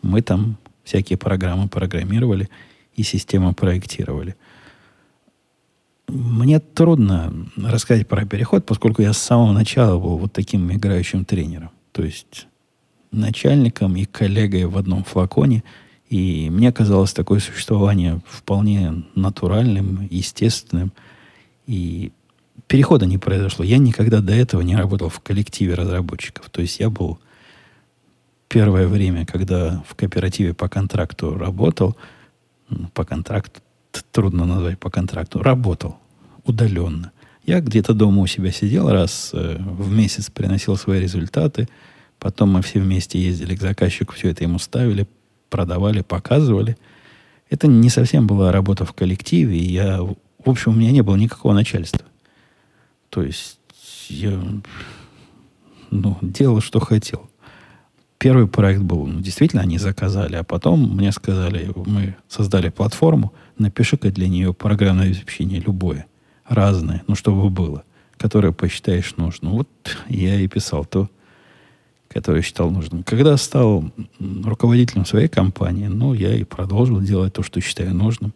мы там всякие программы программировали и систему проектировали. Мне трудно рассказать про переход, поскольку я с самого начала был вот таким играющим тренером. То есть начальником и коллегой в одном флаконе. И мне казалось такое существование вполне натуральным, естественным. И перехода не произошло. Я никогда до этого не работал в коллективе разработчиков. То есть я был первое время, когда в кооперативе по контракту работал, по контракту, трудно назвать по контракту, работал удаленно. Я где-то дома у себя сидел, раз э, в месяц приносил свои результаты, потом мы все вместе ездили к заказчику, все это ему ставили, продавали, показывали. Это не совсем была работа в коллективе, я, в общем, у меня не было никакого начальства. То есть я ну, делал, что хотел. Первый проект был, ну, действительно, они заказали, а потом мне сказали, мы создали платформу, напиши-ка для нее программное обеспечение любое, разное, ну, чтобы было, которое посчитаешь нужным. Вот я и писал то, которое считал нужным. Когда стал руководителем своей компании, ну, я и продолжил делать то, что считаю нужным.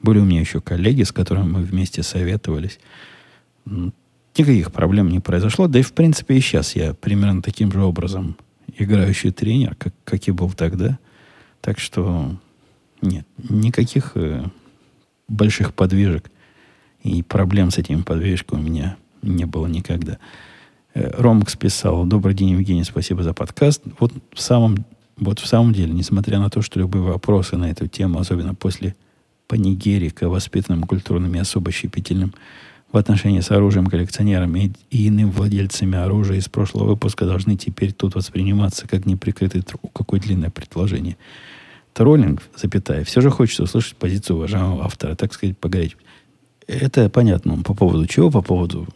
Были у меня еще коллеги, с которыми мы вместе советовались. Никаких проблем не произошло. Да и, в принципе, и сейчас я примерно таким же образом играющий тренер, как, как и был тогда. Так что нет, никаких э, больших подвижек и проблем с этими подвижками у меня не было никогда. Э, Ромкс писал, добрый день, Евгений, спасибо за подкаст. Вот в самом, вот в самом деле, несмотря на то, что любые вопросы на эту тему, особенно после панигерика, воспитанным, культурным и особо щепетильным, в отношении с оружием коллекционерами и иным владельцами оружия из прошлого выпуска должны теперь тут восприниматься как неприкрытый труп. Какое длинное предложение. Троллинг, запятая, все же хочется услышать позицию уважаемого автора, так сказать, поговорить. Это понятно. По поводу чего? По поводу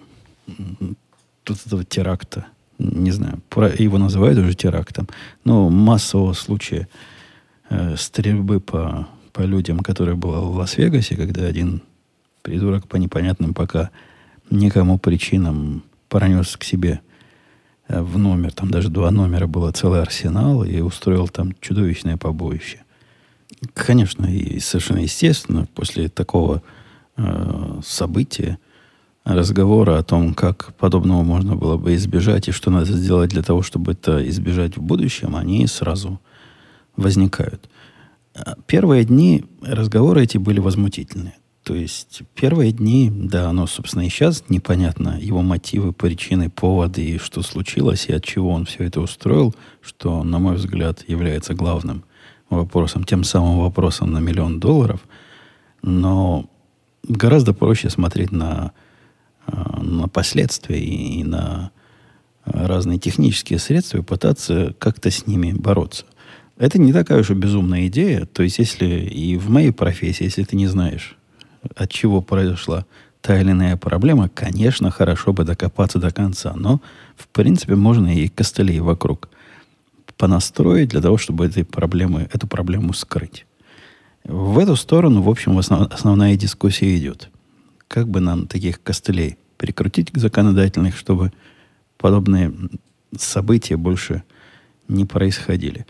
тут этого теракта. Не знаю, его называют уже терактом. Но массового случая э, стрельбы по, по людям, которая была в Лас-Вегасе, когда один Придурок по непонятным пока никому причинам пронес к себе э, в номер. Там даже два номера было целый арсенал и устроил там чудовищное побоище. Конечно, и совершенно естественно, после такого э, события, разговора о том, как подобного можно было бы избежать и что надо сделать для того, чтобы это избежать в будущем, они сразу возникают. Э, первые дни разговоры эти были возмутительные. То есть первые дни, да, оно, собственно, и сейчас непонятно, его мотивы, причины, поводы, и что случилось, и от чего он все это устроил, что, на мой взгляд, является главным вопросом, тем самым вопросом на миллион долларов. Но гораздо проще смотреть на, э, на последствия и на разные технические средства и пытаться как-то с ними бороться. Это не такая уж и безумная идея. То есть, если и в моей профессии, если ты не знаешь, от чего произошла та или иная проблема, конечно, хорошо бы докопаться до конца. Но, в принципе, можно и костылей вокруг понастроить для того, чтобы этой проблемы, эту проблему скрыть. В эту сторону, в общем, основ, основная дискуссия идет. Как бы нам таких костылей прикрутить законодательных, чтобы подобные события больше не происходили.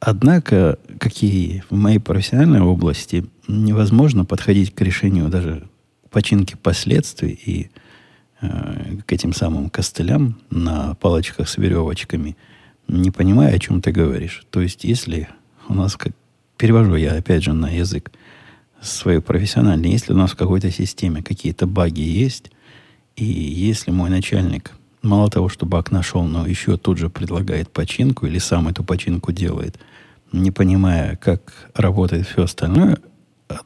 Однако, какие в моей профессиональной области невозможно подходить к решению даже починки последствий и э, к этим самым костылям на палочках с веревочками, не понимая, о чем ты говоришь. То есть, если у нас, как перевожу я опять же на язык свой профессиональный, если у нас в какой-то системе какие-то баги есть, и если мой начальник мало того, что баг нашел, но еще тут же предлагает починку или сам эту починку делает, не понимая, как работает все остальное,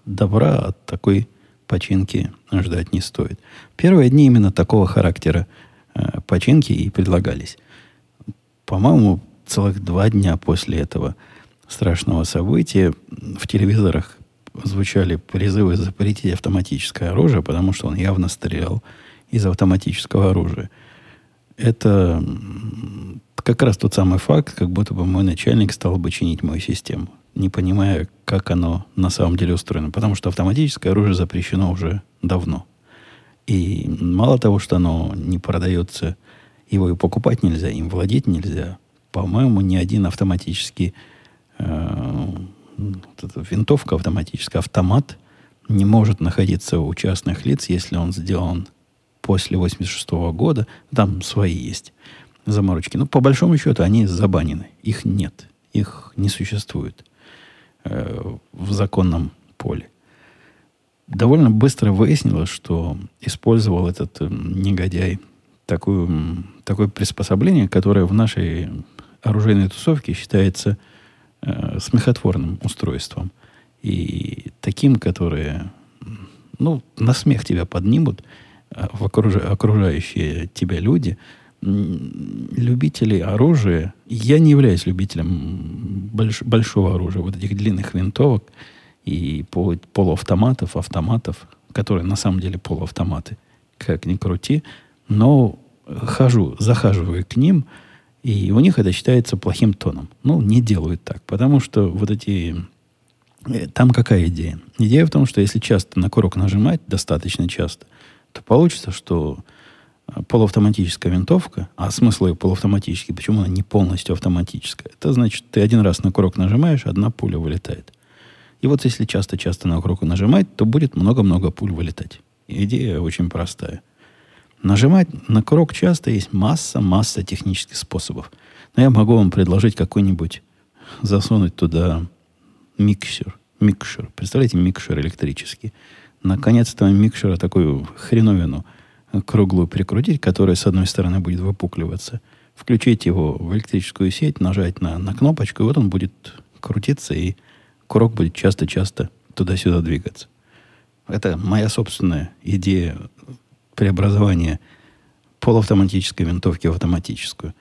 добра от такой починки ждать не стоит. Первые дни именно такого характера э, починки и предлагались. По-моему, целых два дня после этого страшного события в телевизорах звучали призывы запретить автоматическое оружие, потому что он явно стрелял из автоматического оружия. Это как раз тот самый факт, как будто бы мой начальник стал бы чинить мою систему не понимая, как оно на самом деле устроено. Потому что автоматическое оружие запрещено уже давно. И мало того, что оно не продается, его и покупать нельзя, им владеть нельзя. По-моему, ни один автоматический э, вот винтовка автоматическая, автомат не может находиться у частных лиц, если он сделан после 86 года. Там свои есть заморочки. Но по большому счету они забанены. Их нет. Их не существует э, в законном поле. Довольно быстро выяснилось, что использовал этот э, негодяй такую, такое приспособление, которое в нашей оружейной тусовке считается э, смехотворным устройством. И таким, которое ну, на смех тебя поднимут э, в окруж... окружающие тебя люди – любители оружия, я не являюсь любителем больш, большого оружия, вот этих длинных винтовок и пол, полуавтоматов, автоматов, которые на самом деле полуавтоматы, как ни крути, но хожу, захаживаю к ним, и у них это считается плохим тоном. Ну, не делают так, потому что вот эти... Э, там какая идея? Идея в том, что если часто на курок нажимать, достаточно часто, то получится, что полуавтоматическая винтовка, а смысл ее полуавтоматический, почему она не полностью автоматическая? Это значит, ты один раз на курок нажимаешь, одна пуля вылетает. И вот если часто-часто на курок нажимать, то будет много-много пуль вылетать. Идея очень простая. Нажимать на курок часто есть масса-масса технических способов. Но я могу вам предложить какой-нибудь засунуть туда микшер. Микшер. Представляете, микшер электрический. Наконец этого микшера такую хреновину – круглую прикрутить, которая с одной стороны будет выпукливаться, включить его в электрическую сеть, нажать на, на кнопочку, и вот он будет крутиться, и курок будет часто-часто туда-сюда двигаться. Это моя собственная идея преобразования полуавтоматической винтовки в автоматическую,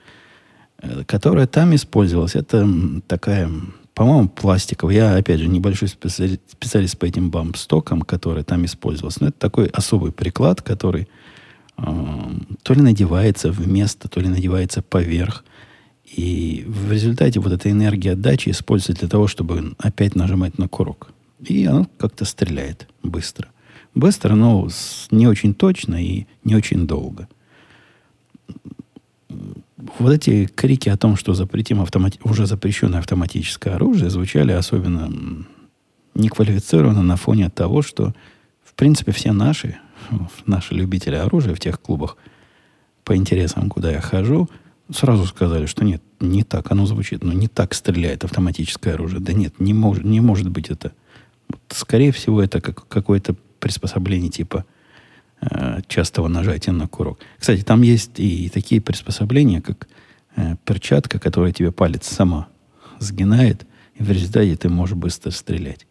э, которая там использовалась. Это такая, по-моему, пластиковая. Я, опять же, небольшой специалист по этим бампстокам, который там использовался. Но это такой особый приклад, который то ли надевается вместо, то ли надевается поверх. И в результате вот эта энергия отдачи используется для того, чтобы опять нажимать на курок. И оно как-то стреляет быстро. Быстро, но не очень точно и не очень долго. Вот эти крики о том, что запретим автомати... уже запрещенное автоматическое оружие, звучали особенно неквалифицированно на фоне того, что, в принципе, все наши наши любители оружия в тех клубах по интересам, куда я хожу, сразу сказали, что нет, не так оно звучит, но не так стреляет автоматическое оружие. Да нет, не, мож, не может быть это. Скорее всего, это как, какое-то приспособление типа э, частого нажатия на курок. Кстати, там есть и такие приспособления, как э, перчатка, которая тебе палец сама сгинает, и в результате ты можешь быстро стрелять.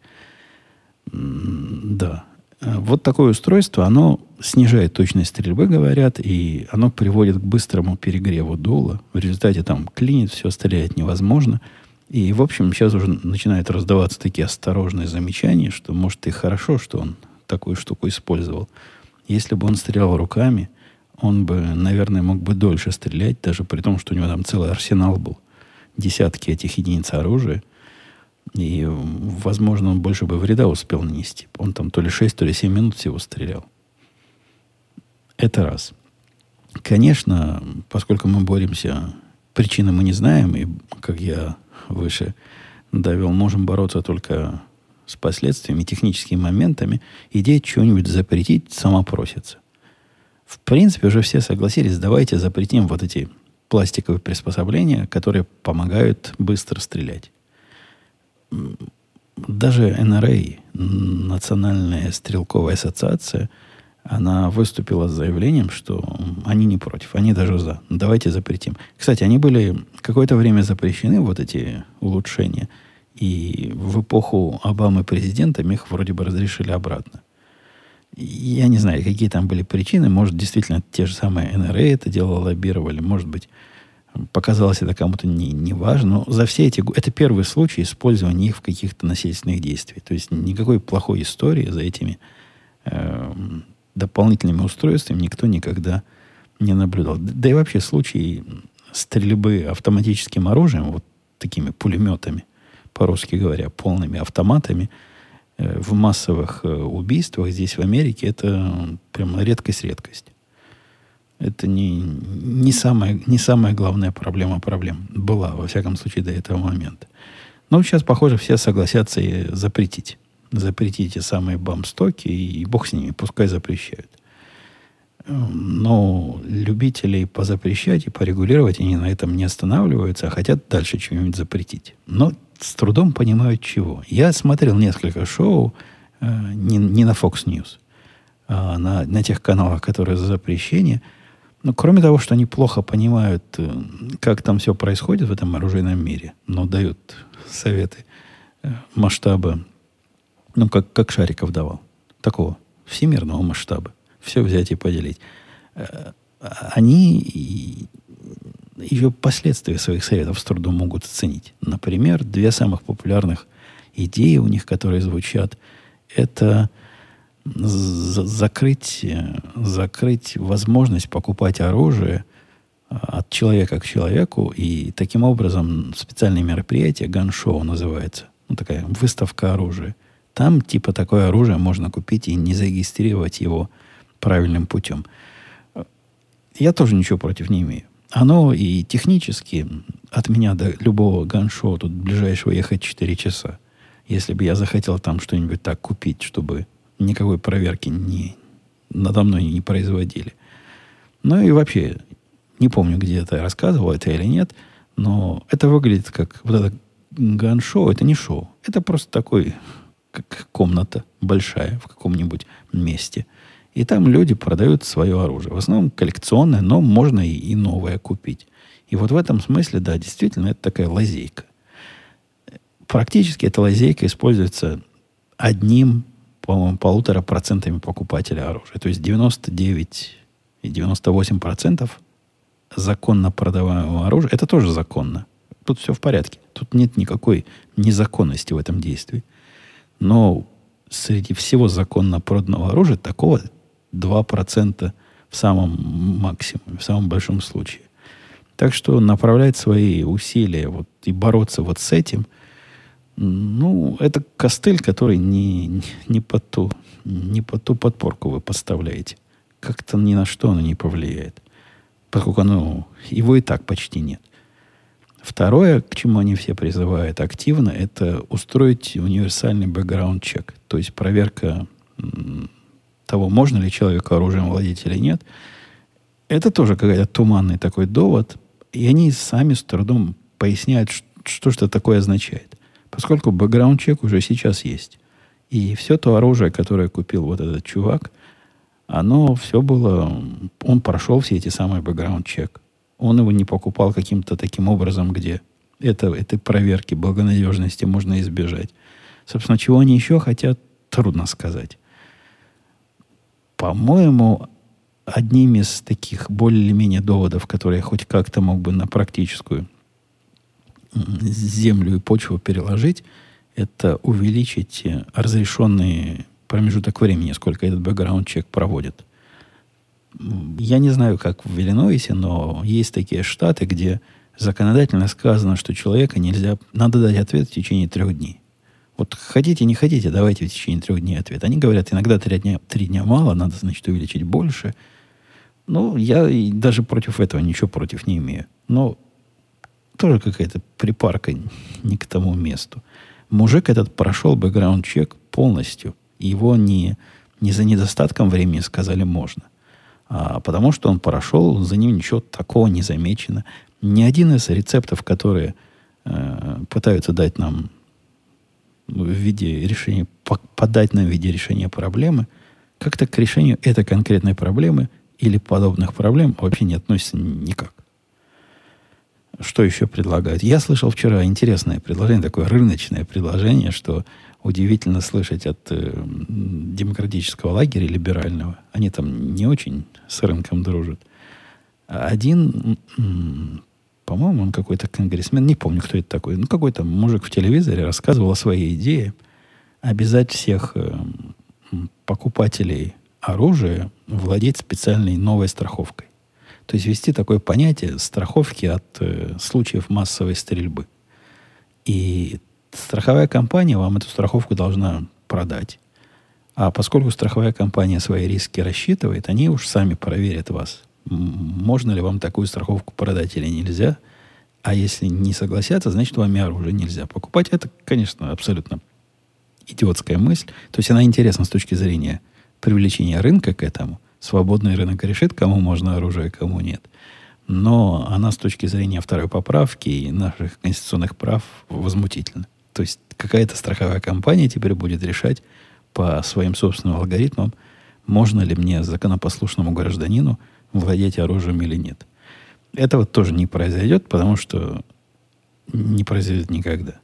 М да, вот такое устройство, оно снижает точность стрельбы, говорят, и оно приводит к быстрому перегреву дула. В результате там клинит, все стрелять невозможно. И, в общем, сейчас уже начинают раздаваться такие осторожные замечания, что, может, и хорошо, что он такую штуку использовал. Если бы он стрелял руками, он бы, наверное, мог бы дольше стрелять, даже при том, что у него там целый арсенал был. Десятки этих единиц оружия – и, возможно, он больше бы вреда успел нанести. Он там то ли 6, то ли 7 минут всего стрелял. Это раз. Конечно, поскольку мы боремся, причины мы не знаем, и, как я выше довел, можем бороться только с последствиями, техническими моментами, идея чего-нибудь запретить сама просится. В принципе, уже все согласились, давайте запретим вот эти пластиковые приспособления, которые помогают быстро стрелять даже НРА, Национальная стрелковая ассоциация, она выступила с заявлением, что они не против, они даже за. Давайте запретим. Кстати, они были какое-то время запрещены, вот эти улучшения. И в эпоху Обамы президентом их вроде бы разрешили обратно. Я не знаю, какие там были причины. Может, действительно, те же самые НРА это дело лоббировали. Может быть, показалось это кому-то не, не важно. Но за все эти. Это первый случай использования их в каких-то насильственных действиях. То есть никакой плохой истории за этими э, дополнительными устройствами никто никогда не наблюдал. Да и вообще случаи стрельбы автоматическим оружием, вот такими пулеметами, по-русски говоря, полными автоматами, э, в массовых э, убийствах здесь, в Америке, это прямо редкость-редкость. Это не, не, самая, не самая главная проблема проблем. Была, во всяком случае, до этого момента. Но сейчас, похоже, все согласятся и запретить. запретите самые бамстоки, и бог с ними, пускай запрещают. Но любителей позапрещать и порегулировать они на этом не останавливаются, а хотят дальше что-нибудь запретить. Но с трудом понимают чего. Я смотрел несколько шоу, э, не, не на Fox News, а на, на тех каналах, которые за запрещение. Но кроме того, что они плохо понимают, э, как там все происходит в этом оружейном мире, но дают советы э, масштаба, ну, как, как Шариков давал, такого всемирного масштаба все взять и поделить. Э, они еще последствия своих советов с трудом могут оценить. Например, две самых популярных идеи у них, которые звучат, это закрыть, закрыть возможность покупать оружие а, от человека к человеку, и таким образом специальные мероприятия, ганшоу называется, ну, такая выставка оружия. Там типа такое оружие можно купить и не зарегистрировать его правильным путем. Я тоже ничего против не имею. Оно и технически от меня до любого ганшоу тут ближайшего ехать 4 часа. Если бы я захотел там что-нибудь так купить, чтобы никакой проверки не, надо мной не производили. Ну и вообще, не помню, где это я рассказывал, это или нет, но это выглядит как вот это ган-шоу, это не шоу. Это просто такой, как комната большая в каком-нибудь месте – и там люди продают свое оружие. В основном коллекционное, но можно и, и новое купить. И вот в этом смысле, да, действительно, это такая лазейка. Практически эта лазейка используется одним, по-моему, полутора процентами покупателя оружия. То есть 99 и 98 процентов законно продаваемого оружия, это тоже законно. Тут все в порядке. Тут нет никакой незаконности в этом действии. Но среди всего законно проданного оружия такого 2% в самом максимуме, в самом большом случае. Так что направлять свои усилия вот, и бороться вот с этим, ну, это костыль, который не, не, под ту, не под ту подпорку вы подставляете. Как-то ни на что оно не повлияет. Поскольку оно, его и так почти нет. Второе, к чему они все призывают активно, это устроить универсальный бэкграунд-чек. То есть проверка того, можно ли человеку оружием владеть или нет, это тоже какой-то туманный такой довод. И они сами с трудом поясняют, что что такое означает. Поскольку бэкграунд-чек уже сейчас есть. И все то оружие, которое купил вот этот чувак, оно все было... Он прошел все эти самые бэкграунд-чек. Он его не покупал каким-то таким образом, где это, этой проверки благонадежности можно избежать. Собственно, чего они еще хотят, трудно сказать по-моему, одним из таких более-менее доводов, которые я хоть как-то мог бы на практическую землю и почву переложить, это увеличить э, разрешенный промежуток времени, сколько этот бэкграунд-чек проводит. Я не знаю, как в Иллинойсе, но есть такие штаты, где законодательно сказано, что человека нельзя, надо дать ответ в течение трех дней. Вот хотите, не хотите, давайте в течение трех дней ответ. Они говорят, иногда три дня, три дня мало, надо, значит, увеличить больше. Ну, я даже против этого ничего против не имею. Но тоже какая-то припарка не к тому месту. Мужик этот прошел бэкграунд-чек полностью. Его не, не за недостатком времени сказали можно, а потому что он прошел, за ним ничего такого не замечено. Ни один из рецептов, которые э, пытаются дать нам в виде решения, подать нам в виде решения проблемы, как-то к решению этой конкретной проблемы или подобных проблем вообще не относится никак. Что еще предлагают? Я слышал вчера интересное предложение, такое рыночное предложение, что удивительно слышать от э, демократического лагеря либерального. Они там не очень с рынком дружат. Один по-моему, он какой-то конгрессмен, не помню, кто это такой, ну, какой-то мужик в телевизоре рассказывал о своей идее обязать всех э, покупателей оружия владеть специальной новой страховкой. То есть ввести такое понятие страховки от э, случаев массовой стрельбы. И страховая компания вам эту страховку должна продать. А поскольку страховая компания свои риски рассчитывает, они уж сами проверят вас можно ли вам такую страховку продать или нельзя. А если не согласятся, значит, вам и оружие нельзя покупать. Это, конечно, абсолютно идиотская мысль. То есть она интересна с точки зрения привлечения рынка к этому. Свободный рынок решит, кому можно оружие, кому нет. Но она с точки зрения второй поправки и наших конституционных прав возмутительна. То есть какая-то страховая компания теперь будет решать по своим собственным алгоритмам, можно ли мне, законопослушному гражданину, владеть оружием или нет. Этого тоже не произойдет, потому что не произойдет никогда.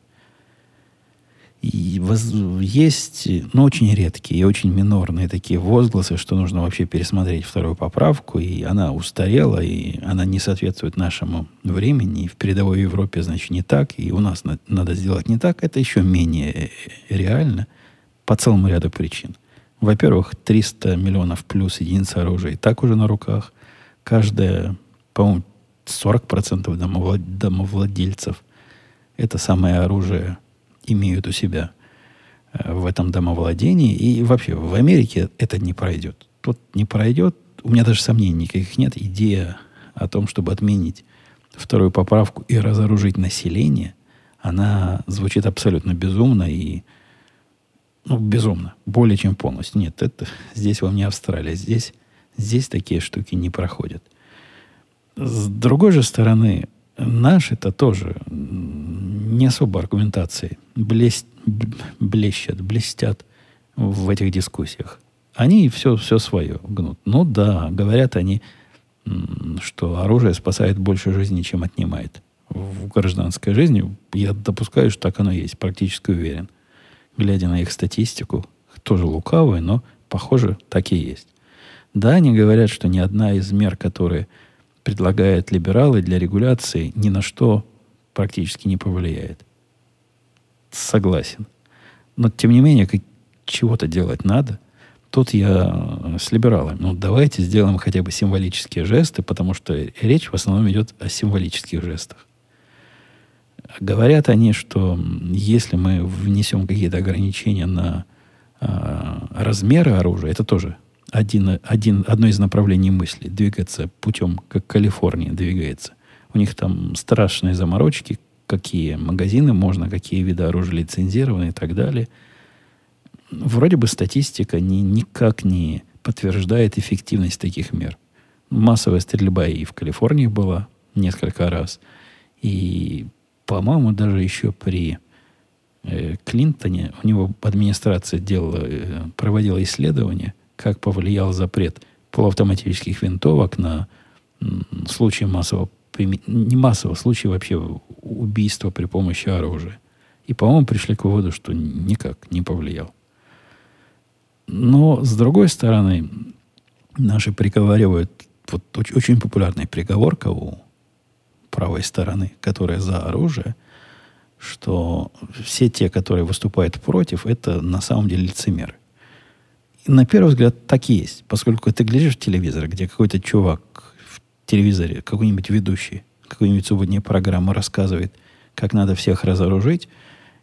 И воз, есть, ну, очень редкие и очень минорные такие возгласы, что нужно вообще пересмотреть вторую поправку, и она устарела, и она не соответствует нашему времени, и в передовой Европе, значит, не так, и у нас на, надо сделать не так, это еще менее реально по целому ряду причин. Во-первых, 300 миллионов плюс единиц оружия и так уже на руках. Каждая, по-моему, 40% домовлад... домовладельцев это самое оружие имеют у себя э, в этом домовладении. И вообще в Америке это не пройдет. Тут не пройдет. У меня даже сомнений никаких нет. Идея о том, чтобы отменить вторую поправку и разоружить население, она звучит абсолютно безумно и ну, безумно. Более чем полностью. Нет, это здесь вам не Австралия. Здесь, здесь такие штуки не проходят. С другой же стороны, наши это тоже не особо аргументации блесть, блещут, блестят в этих дискуссиях. Они все, все свое гнут. Ну да, говорят они, что оружие спасает больше жизни, чем отнимает. В гражданской жизни я допускаю, что так оно и есть, практически уверен. Глядя на их статистику, тоже лукавые, но, похоже, так и есть. Да, они говорят, что ни одна из мер, которые предлагают либералы для регуляции, ни на что практически не повлияет. Согласен. Но, тем не менее, как, чего-то делать надо. Тут я с либералами. Ну, давайте сделаем хотя бы символические жесты, потому что речь в основном идет о символических жестах. Говорят они, что если мы внесем какие-то ограничения на э, размеры оружия, это тоже один, один, одно из направлений мысли. Двигаться путем, как Калифорния двигается. У них там страшные заморочки, какие магазины можно, какие виды оружия лицензированы и так далее. Вроде бы статистика ни, никак не подтверждает эффективность таких мер. Массовая стрельба и в Калифорнии была несколько раз. И, по-моему, даже еще при э, Клинтоне у него администрация делала, э, проводила исследование, как повлиял запрет полуавтоматических винтовок на случаи массового не массового случая вообще убийства при помощи оружия. И, по-моему, пришли к выводу, что никак не повлиял. Но, с другой стороны, наши приговаривают, вот очень, очень популярная приговорка у правой стороны, которая за оружие, что все те, которые выступают против, это на самом деле лицемеры. На первый взгляд так и есть, поскольку ты глядишь в телевизор, где какой-то чувак телевизоре какой-нибудь ведущий какую-нибудь субботнюю программу рассказывает, как надо всех разоружить,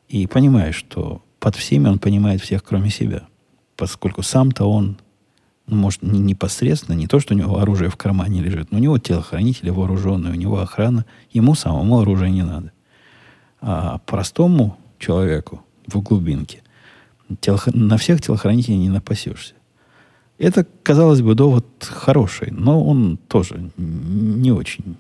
и понимаешь, что под всеми он понимает всех, кроме себя. Поскольку сам-то он, ну, может, не непосредственно, не то, что у него оружие в кармане лежит, но у него телохранители вооруженные, у него охрана, ему самому оружие не надо. А простому человеку в глубинке телох... на всех телохранителей не напасешься. Это, казалось бы, довод хороший, но он тоже не очень,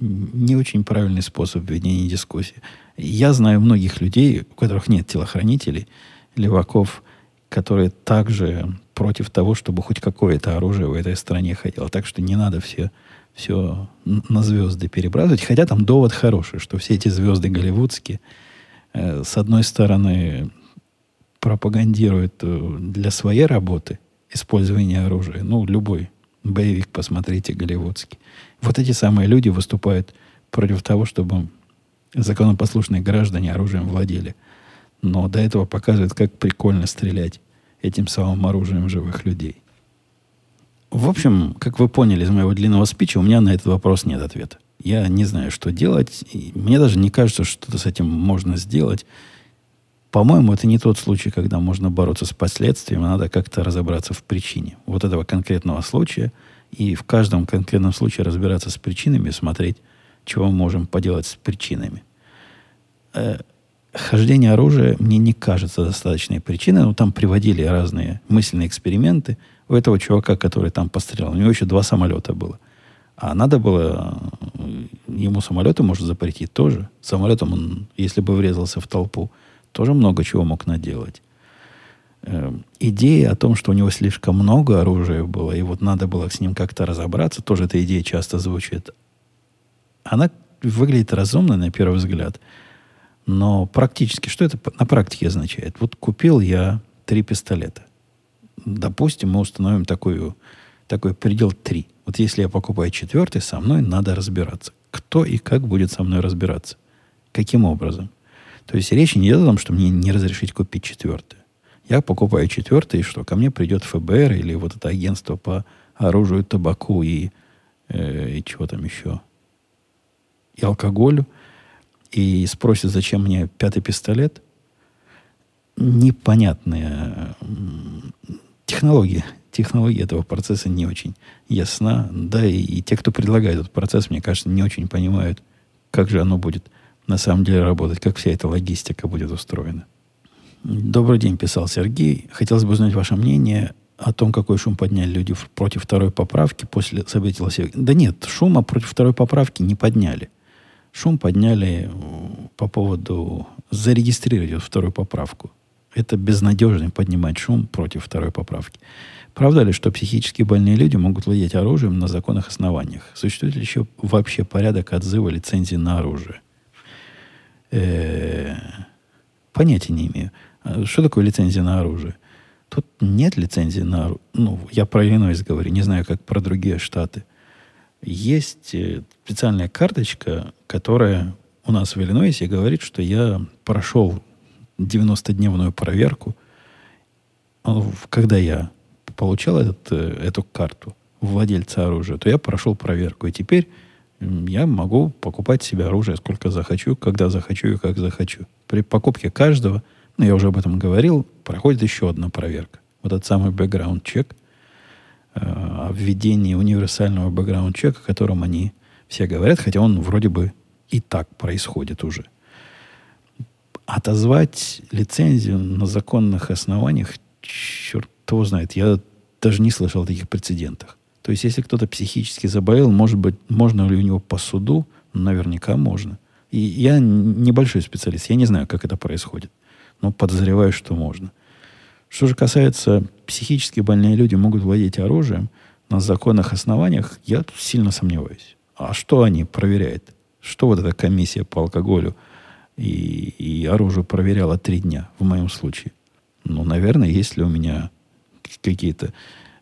не очень правильный способ ведения дискуссии. Я знаю многих людей, у которых нет телохранителей, леваков, которые также против того, чтобы хоть какое-то оружие в этой стране ходило. Так что не надо все, все на звезды перебрасывать. Хотя там довод хороший, что все эти звезды голливудские, э, с одной стороны, пропагандируют э, для своей работы – использования оружия. Ну, любой боевик, посмотрите, голливудский. Вот эти самые люди выступают против того, чтобы законопослушные граждане оружием владели. Но до этого показывают, как прикольно стрелять этим самым оружием живых людей. В общем, как вы поняли из моего длинного спича, у меня на этот вопрос нет ответа. Я не знаю, что делать. И мне даже не кажется, что что-то с этим можно сделать. По-моему, это не тот случай, когда можно бороться с последствиями, надо как-то разобраться в причине вот этого конкретного случая и в каждом конкретном случае разбираться с причинами, смотреть, чего мы можем поделать с причинами. Э, хождение оружия мне не кажется достаточной причиной. Но там приводили разные мысленные эксперименты. У этого чувака, который там пострелял, у него еще два самолета было. А надо было э, ему самолеты, может, запретить тоже. Самолетом он, если бы врезался в толпу, тоже много чего мог наделать. Э, идея о том, что у него слишком много оружия было, и вот надо было с ним как-то разобраться, тоже эта идея часто звучит. Она выглядит разумно на первый взгляд, но практически, что это на практике означает? Вот купил я три пистолета. Допустим, мы установим такую, такой предел три. Вот если я покупаю четвертый, со мной надо разбираться. Кто и как будет со мной разбираться? Каким образом? То есть речь не идет о том, что мне не разрешить купить четвертый. Я покупаю четвертый, и что? Ко мне придет ФБР или вот это агентство по оружию, табаку и, э, и чего там еще? И алкоголю. И спросит, зачем мне пятый пистолет. Непонятная технология. Технология этого процесса не очень ясна. Да, и, и те, кто предлагает этот процесс, мне кажется, не очень понимают, как же оно будет на самом деле работать, как вся эта логистика будет устроена. Добрый день, писал Сергей. Хотелось бы узнать ваше мнение о том, какой шум подняли люди против второй поправки после событий лос Да нет, шума против второй поправки не подняли. Шум подняли э, по поводу зарегистрировать вторую поправку. Это безнадежно поднимать шум против второй поправки. Правда ли, что психически больные люди могут владеть оружием на законных основаниях? Существует ли еще вообще порядок отзыва лицензии на оружие? Э-э- понятия не имею. А что такое лицензия на оружие? Тут нет лицензии на оружие. Ну, я про Иллинойс говорю, не знаю, как про другие штаты. Есть э, специальная карточка, которая у нас в Иллинойсе говорит, что я прошел 90-дневную проверку. А когда я получал этот, э, эту карту владельца оружия, то я прошел проверку. И теперь я могу покупать себе оружие сколько захочу, когда захочу и как захочу. При покупке каждого – ну, я уже об этом говорил, проходит еще одна проверка. Вот этот самый бэкграунд-чек, о введении универсального бэкграунд-чека, о котором они все говорят, хотя он вроде бы и так происходит уже. Отозвать лицензию на законных основаниях, черт его знает, я даже не слышал о таких прецедентах. То есть, если кто-то психически заболел, может быть, можно ли у него по суду? Наверняка можно. И я небольшой специалист, я не знаю, как это происходит но подозреваю, что можно. Что же касается психически больные люди могут владеть оружием на законных основаниях, я сильно сомневаюсь. А что они проверяют? Что вот эта комиссия по алкоголю и, и оружию проверяла три дня в моем случае? Ну, наверное, есть ли у меня какие-то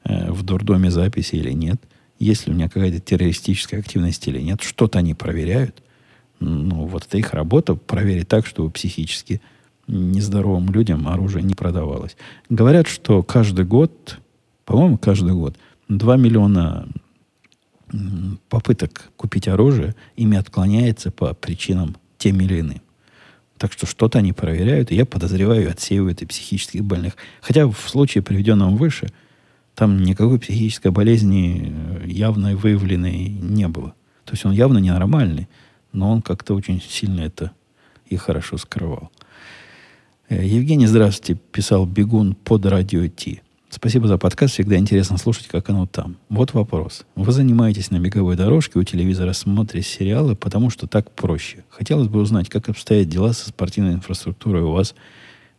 э, в дурдоме записи или нет, есть ли у меня какая-то террористическая активность или нет, что-то они проверяют. Ну, вот это их работа проверить так, чтобы психически нездоровым людям оружие не продавалось. Говорят, что каждый год, по-моему, каждый год 2 миллиона попыток купить оружие ими отклоняется по причинам тем или иным. Так что что-то они проверяют, и я подозреваю, отсеивают и психических больных. Хотя в случае, приведенном выше, там никакой психической болезни э, явно выявленной не было. То есть он явно ненормальный, но он как-то очень сильно это и хорошо скрывал. Э, Евгений, здравствуйте, писал Бегун под радио Ти. Спасибо за подкаст, всегда интересно слушать, как оно там. Вот вопрос. Вы занимаетесь на беговой дорожке, у телевизора смотрите сериалы, потому что так проще. Хотелось бы узнать, как обстоят дела со спортивной инфраструктурой у вас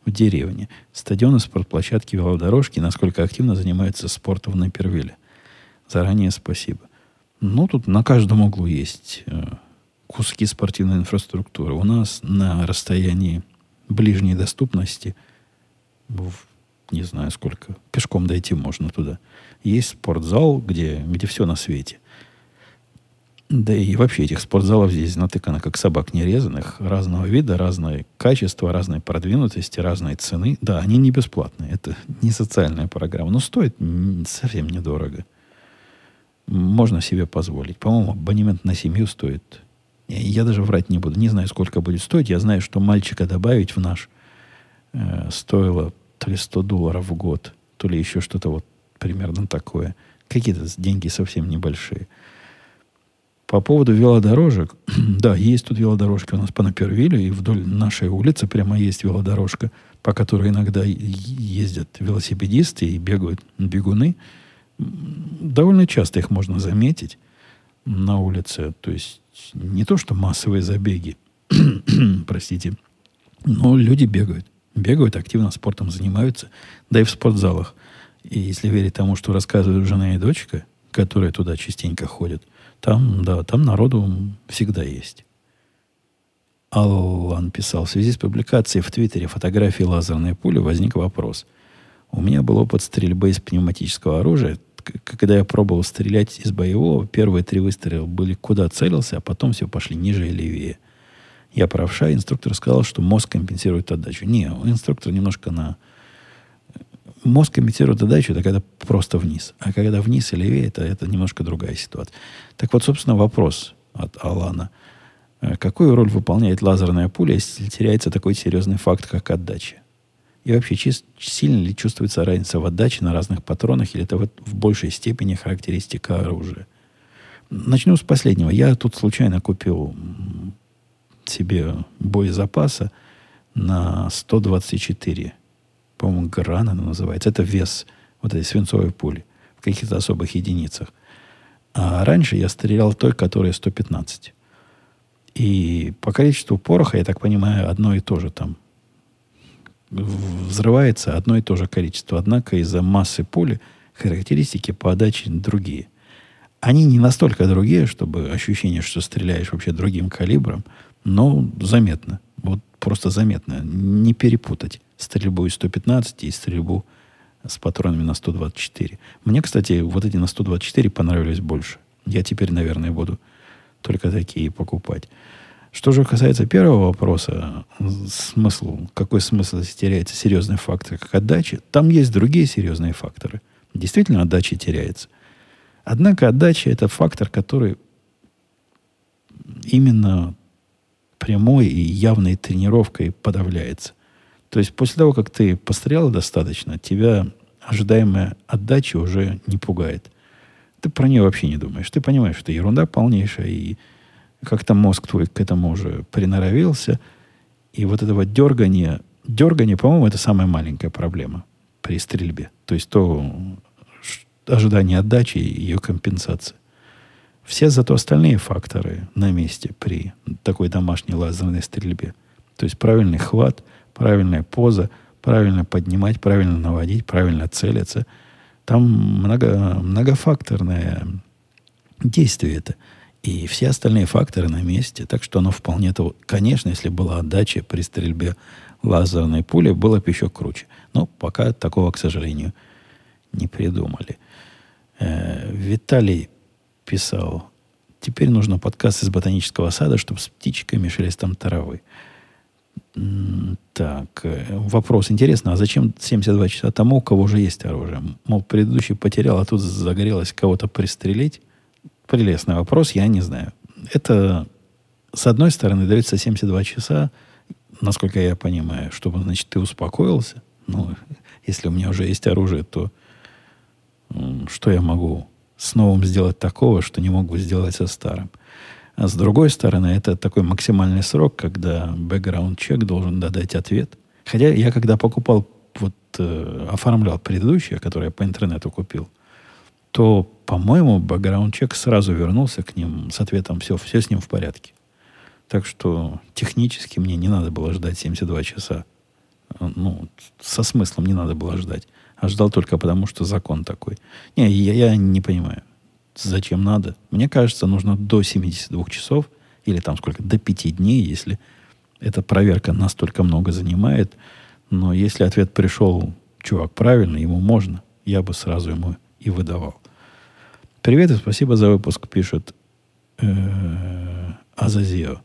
в деревне. Стадионы, спортплощадки, велодорожки, насколько активно занимаются спортом на Первиле. Заранее спасибо. Ну, тут на каждом углу есть э, куски спортивной инфраструктуры. У нас на расстоянии ближней доступности, в, не знаю сколько, пешком дойти можно туда. Есть спортзал, где, где все на свете. Да и вообще этих спортзалов здесь натыкано, как собак нерезанных, разного вида, разное качество, разной продвинутости, разной цены. Да, они не бесплатные, это не социальная программа, но стоит совсем недорого. Можно себе позволить. По-моему, абонемент на семью стоит я даже врать не буду. Не знаю, сколько будет стоить. Я знаю, что мальчика добавить в наш э, стоило то ли 100 долларов в год, то ли еще что-то вот примерно такое. Какие-то деньги совсем небольшие. По поводу велодорожек, да, есть тут велодорожка у нас по Напервилю, и вдоль нашей улицы прямо есть велодорожка, по которой иногда ездят велосипедисты и бегают бегуны. Довольно часто их можно заметить на улице. То есть не то, что массовые забеги, простите, но люди бегают. Бегают, активно спортом занимаются, да и в спортзалах. И если верить тому, что рассказывают жена и дочка, которые туда частенько ходят – там, да, там народу всегда есть. Аллан писал, в связи с публикацией в Твиттере фотографии лазерной пули возник вопрос. У меня был опыт стрельбы из пневматического оружия. Когда я пробовал стрелять из боевого, первые три выстрела были куда целился, а потом все пошли ниже и левее. Я правша, инструктор сказал, что мозг компенсирует отдачу. Не, инструктор немножко на мозг комментирует задачу, это когда просто вниз. А когда вниз и левее, это, это немножко другая ситуация. Так вот, собственно, вопрос от Алана. Э, какую роль выполняет лазерная пуля, если теряется такой серьезный факт, как отдача? И вообще, чист, сильно ли чувствуется разница в отдаче на разных патронах, или это в, в большей степени характеристика оружия? Начну с последнего. Я тут случайно купил себе боезапаса на 124 по-моему, гран она называется. Это вес вот этой свинцовой пули в каких-то особых единицах. А раньше я стрелял той, которая 115. И по количеству пороха, я так понимаю, одно и то же там взрывается одно и то же количество. Однако из-за массы пули характеристики по отдаче другие. Они не настолько другие, чтобы ощущение, что стреляешь вообще другим калибром, но заметно. Вот просто заметно. Не перепутать стрельбу из 115 и стрельбу с патронами на 124. Мне, кстати, вот эти на 124 понравились больше. Я теперь, наверное, буду только такие покупать. Что же касается первого вопроса, смысл, какой смысл, теряется серьезный фактор, как отдача, там есть другие серьезные факторы. Действительно, отдача теряется. Однако отдача – это фактор, который именно прямой и явной тренировкой подавляется. То есть после того, как ты пострелял достаточно, тебя ожидаемая отдача уже не пугает. Ты про нее вообще не думаешь. Ты понимаешь, что это ерунда полнейшая, и как-то мозг твой к этому уже приноровился. И вот этого дергания, дергание, по-моему, это самая маленькая проблема при стрельбе. То есть то ожидание отдачи и ее компенсация. Все зато остальные факторы на месте при такой домашней лазерной стрельбе. То есть правильный хват – правильная поза, правильно поднимать, правильно наводить, правильно целиться. Там много, многофакторное действие это. И все остальные факторы на месте. Так что оно вполне того. Конечно, если была отдача при стрельбе лазерной пули, было бы еще круче. Но пока такого, к сожалению, не придумали. Э, Виталий писал, теперь нужно подкаст из ботанического сада, чтобы с птичками шелестом травы. Так, э, вопрос интересно, а зачем 72 часа тому, у кого уже есть оружие? Мол, предыдущий потерял, а тут загорелось кого-то пристрелить? Прелестный вопрос, я не знаю. Это, с одной стороны, дается 72 часа, насколько я понимаю, чтобы, значит, ты успокоился. Ну, если у меня уже есть оружие, то что я могу с новым сделать такого, что не могу сделать со старым? А с другой стороны, это такой максимальный срок, когда бэкграунд-чек должен дать ответ. Хотя я когда покупал, вот э, оформлял предыдущее, которое я по интернету купил, то, по-моему, бэкграунд-чек сразу вернулся к ним с ответом все, все с ним в порядке. Так что технически мне не надо было ждать 72 часа. Ну, со смыслом не надо было ждать. А ждал только потому, что закон такой. Не, я, я не понимаю зачем надо. Мне кажется, нужно до 72 часов или там сколько, до 5 дней, если эта проверка настолько много занимает. Но если ответ пришел, чувак, правильно, ему можно, я бы сразу ему и выдавал. Привет и спасибо за выпуск, пишет э, Азазио.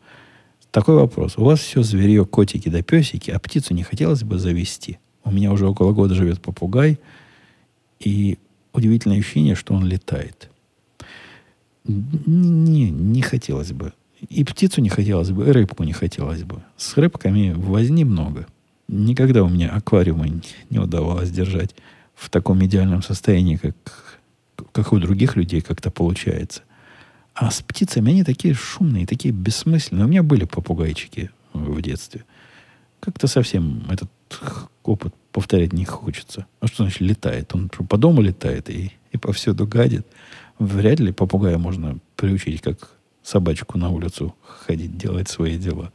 Такой вопрос. У вас все зверье, котики да песики, а птицу не хотелось бы завести? У меня уже около года живет попугай, и удивительное ощущение, что он летает. Не, не хотелось бы. И птицу не хотелось бы, и рыбку не хотелось бы. С рыбками возни много. Никогда у меня аквариумы не удавалось держать в таком идеальном состоянии, как, как у других людей как-то получается. А с птицами они такие шумные, такие бессмысленные. У меня были попугайчики в детстве. Как-то совсем этот опыт повторять не хочется. А что значит летает? Он по дому летает и, и повсюду гадит. Вряд ли попугая можно приучить, как собачку на улицу ходить, делать свои дела.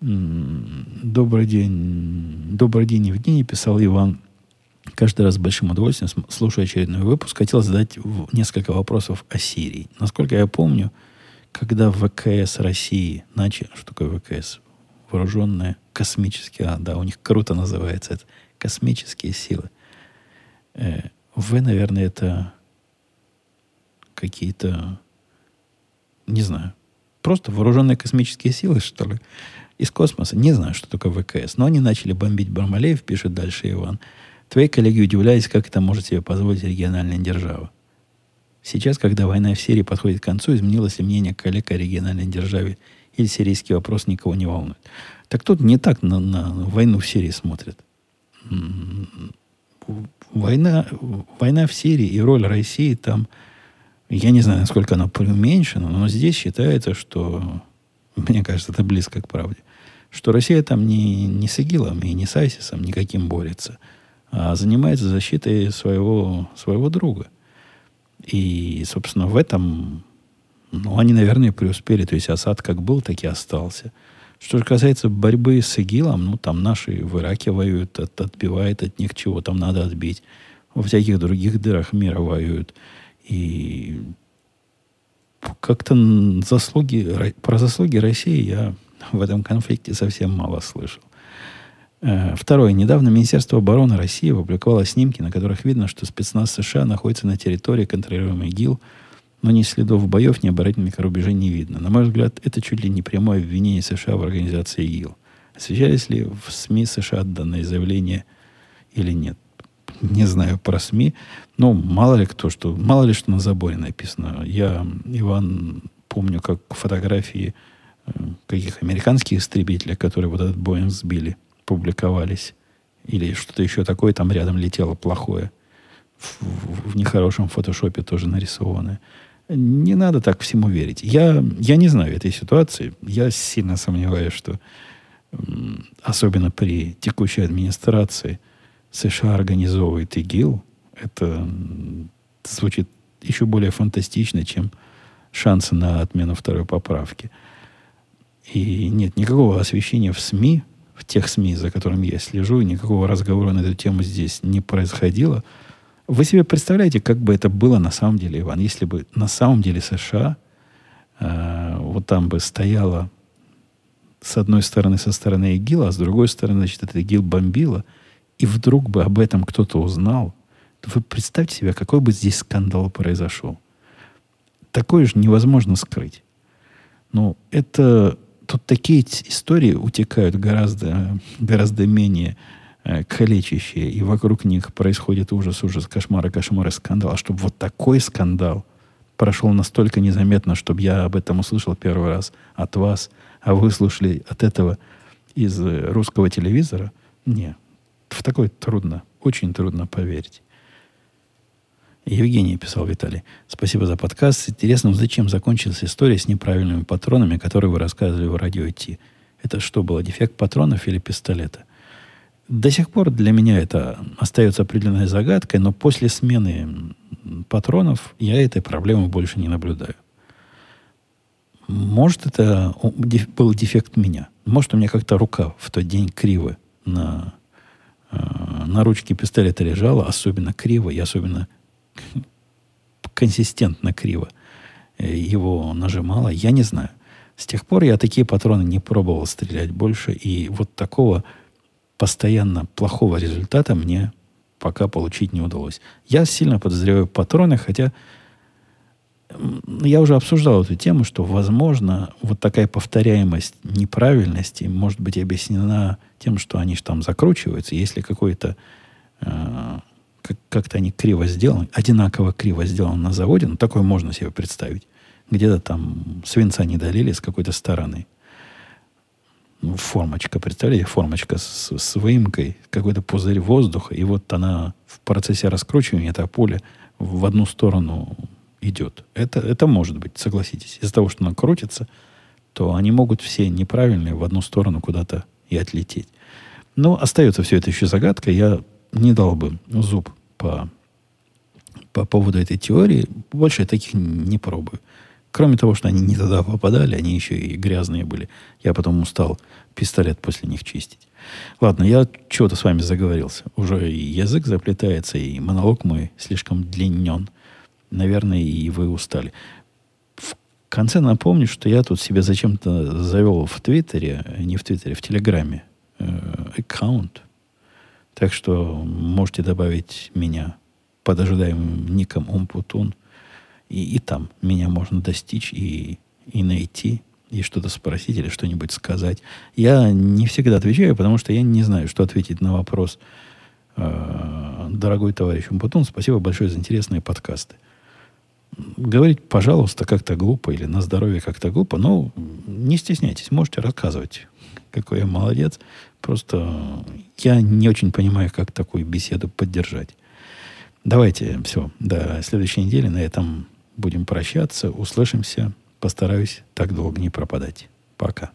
Добрый день. Добрый день, Евгений, писал Иван. Каждый раз с большим удовольствием, слушая очередной выпуск, хотел задать несколько вопросов о Сирии. Насколько я помню, когда ВКС России начали... Что такое ВКС? Вооруженные космические... А, да, у них круто называется это. Космические силы. Э, в, наверное, это какие-то... Не знаю. Просто вооруженные космические силы, что ли? Из космоса. Не знаю, что такое ВКС. Но они начали бомбить Бармалеев, пишет дальше Иван. Твои коллеги удивляются, как это может себе позволить региональная держава. Сейчас, когда война в Сирии подходит к концу, изменилось ли мнение коллег о региональной державе или сирийский вопрос никого не волнует. Так тут не так на, на войну в Сирии смотрят. Война, война в Сирии и роль России там, я не знаю, насколько она преуменьшена, но здесь считается, что, мне кажется, это близко к правде, что Россия там не, не с ИГИЛом и не с Айсисом никаким борется – а занимается защитой своего, своего друга. И, собственно, в этом ну, они, наверное, преуспели. То есть Асад как был, так и остался. Что же касается борьбы с ИГИЛом, ну, там наши в Ираке воюют, от, отбивают от них чего там надо отбить. Во всяких других дырах мира воюют. И как-то заслуги, про заслуги России я в этом конфликте совсем мало слышал. Э, второе. Недавно Министерство обороны России опубликовало снимки, на которых видно, что спецназ США находится на территории, контролируемой ИГИЛ, но ни следов боев, ни оборонительных рубежей не видно. На мой взгляд, это чуть ли не прямое обвинение США в организации ИГИЛ. Освещались ли в СМИ США данное заявление или нет? Не знаю про СМИ, но мало ли кто, что, мало ли что на заборе написано. Я, Иван, помню, как фотографии э, каких американских истребителей, которые вот этот Боинг сбили – публиковались. Или что-то еще такое там рядом летело плохое. В, в, в нехорошем фотошопе тоже нарисованное. Не надо так всему верить. Я, я не знаю этой ситуации. Я сильно сомневаюсь, что особенно при текущей администрации США организовывает ИГИЛ. Это звучит еще более фантастично, чем шансы на отмену второй поправки. И нет никакого освещения в СМИ в тех СМИ, за которыми я слежу, никакого разговора на эту тему здесь не происходило. Вы себе представляете, как бы это было на самом деле, Иван, если бы на самом деле США э, вот там бы стояла с одной стороны со стороны ИГИЛа, а с другой стороны, значит, это ИГИЛ бомбило, и вдруг бы об этом кто-то узнал, то вы представьте себе, какой бы здесь скандал произошел. Такое же невозможно скрыть. Но это тут такие истории утекают гораздо, гораздо менее э, калечащие, и вокруг них происходит ужас, ужас, кошмары, кошмары, скандал. А чтобы вот такой скандал прошел настолько незаметно, чтобы я об этом услышал первый раз от вас, а вы слушали от этого из э, русского телевизора, не, в такое трудно, очень трудно поверить. Евгений писал Виталий. Спасибо за подкаст. Интересно, зачем закончилась история с неправильными патронами, которые вы рассказывали в радио Ти? Это что было, дефект патронов или пистолета? До сих пор для меня это остается определенной загадкой, но после смены патронов я этой проблемы больше не наблюдаю. Может, это был дефект меня. Может, у меня как-то рука в тот день криво на, на ручке пистолета лежала, особенно криво и особенно консистентно криво э, его нажимала, я не знаю. С тех пор я такие патроны не пробовал стрелять больше, и вот такого постоянно плохого результата мне пока получить не удалось. Я сильно подозреваю патроны, хотя я уже обсуждал эту тему, что, возможно, вот такая повторяемость неправильности может быть объяснена тем, что они же там закручиваются. Если какой-то э, как, как-то они криво сделаны, одинаково криво сделаны на заводе, ну, такое можно себе представить. Где-то там свинца не долили с какой-то стороны. Ну, формочка, представляете, формочка с, с выемкой, какой-то пузырь воздуха, и вот она в процессе раскручивания, эта пуля в одну сторону идет. Это, это может быть, согласитесь. Из-за того, что она крутится, то они могут все неправильные в одну сторону куда-то и отлететь. Но остается все это еще загадкой. Я не дал бы зуб по, по поводу этой теории. Больше я таких не пробую. Кроме того, что они не туда попадали, они еще и грязные были. Я потом устал пистолет после них чистить. Ладно, я чего-то с вами заговорился. Уже и язык заплетается, и монолог мой слишком длиннен. Наверное, и вы устали. В конце напомню, что я тут себе зачем-то завел в Твиттере, не в Твиттере, в Телеграме э, аккаунт. Так что можете добавить меня под ожидаемым ником Умпутун. И, и там меня можно достичь и, и найти, и что-то спросить или что-нибудь сказать. Я не всегда отвечаю, потому что я не знаю, что ответить на вопрос. Э, дорогой товарищ Умпутун, спасибо большое за интересные подкасты. Говорить, пожалуйста, как-то глупо или на здоровье как-то глупо, но не стесняйтесь, можете рассказывать, какой я молодец. Просто я не очень понимаю, как такую беседу поддержать. Давайте все, до следующей недели на этом будем прощаться. Услышимся. Постараюсь так долго не пропадать. Пока.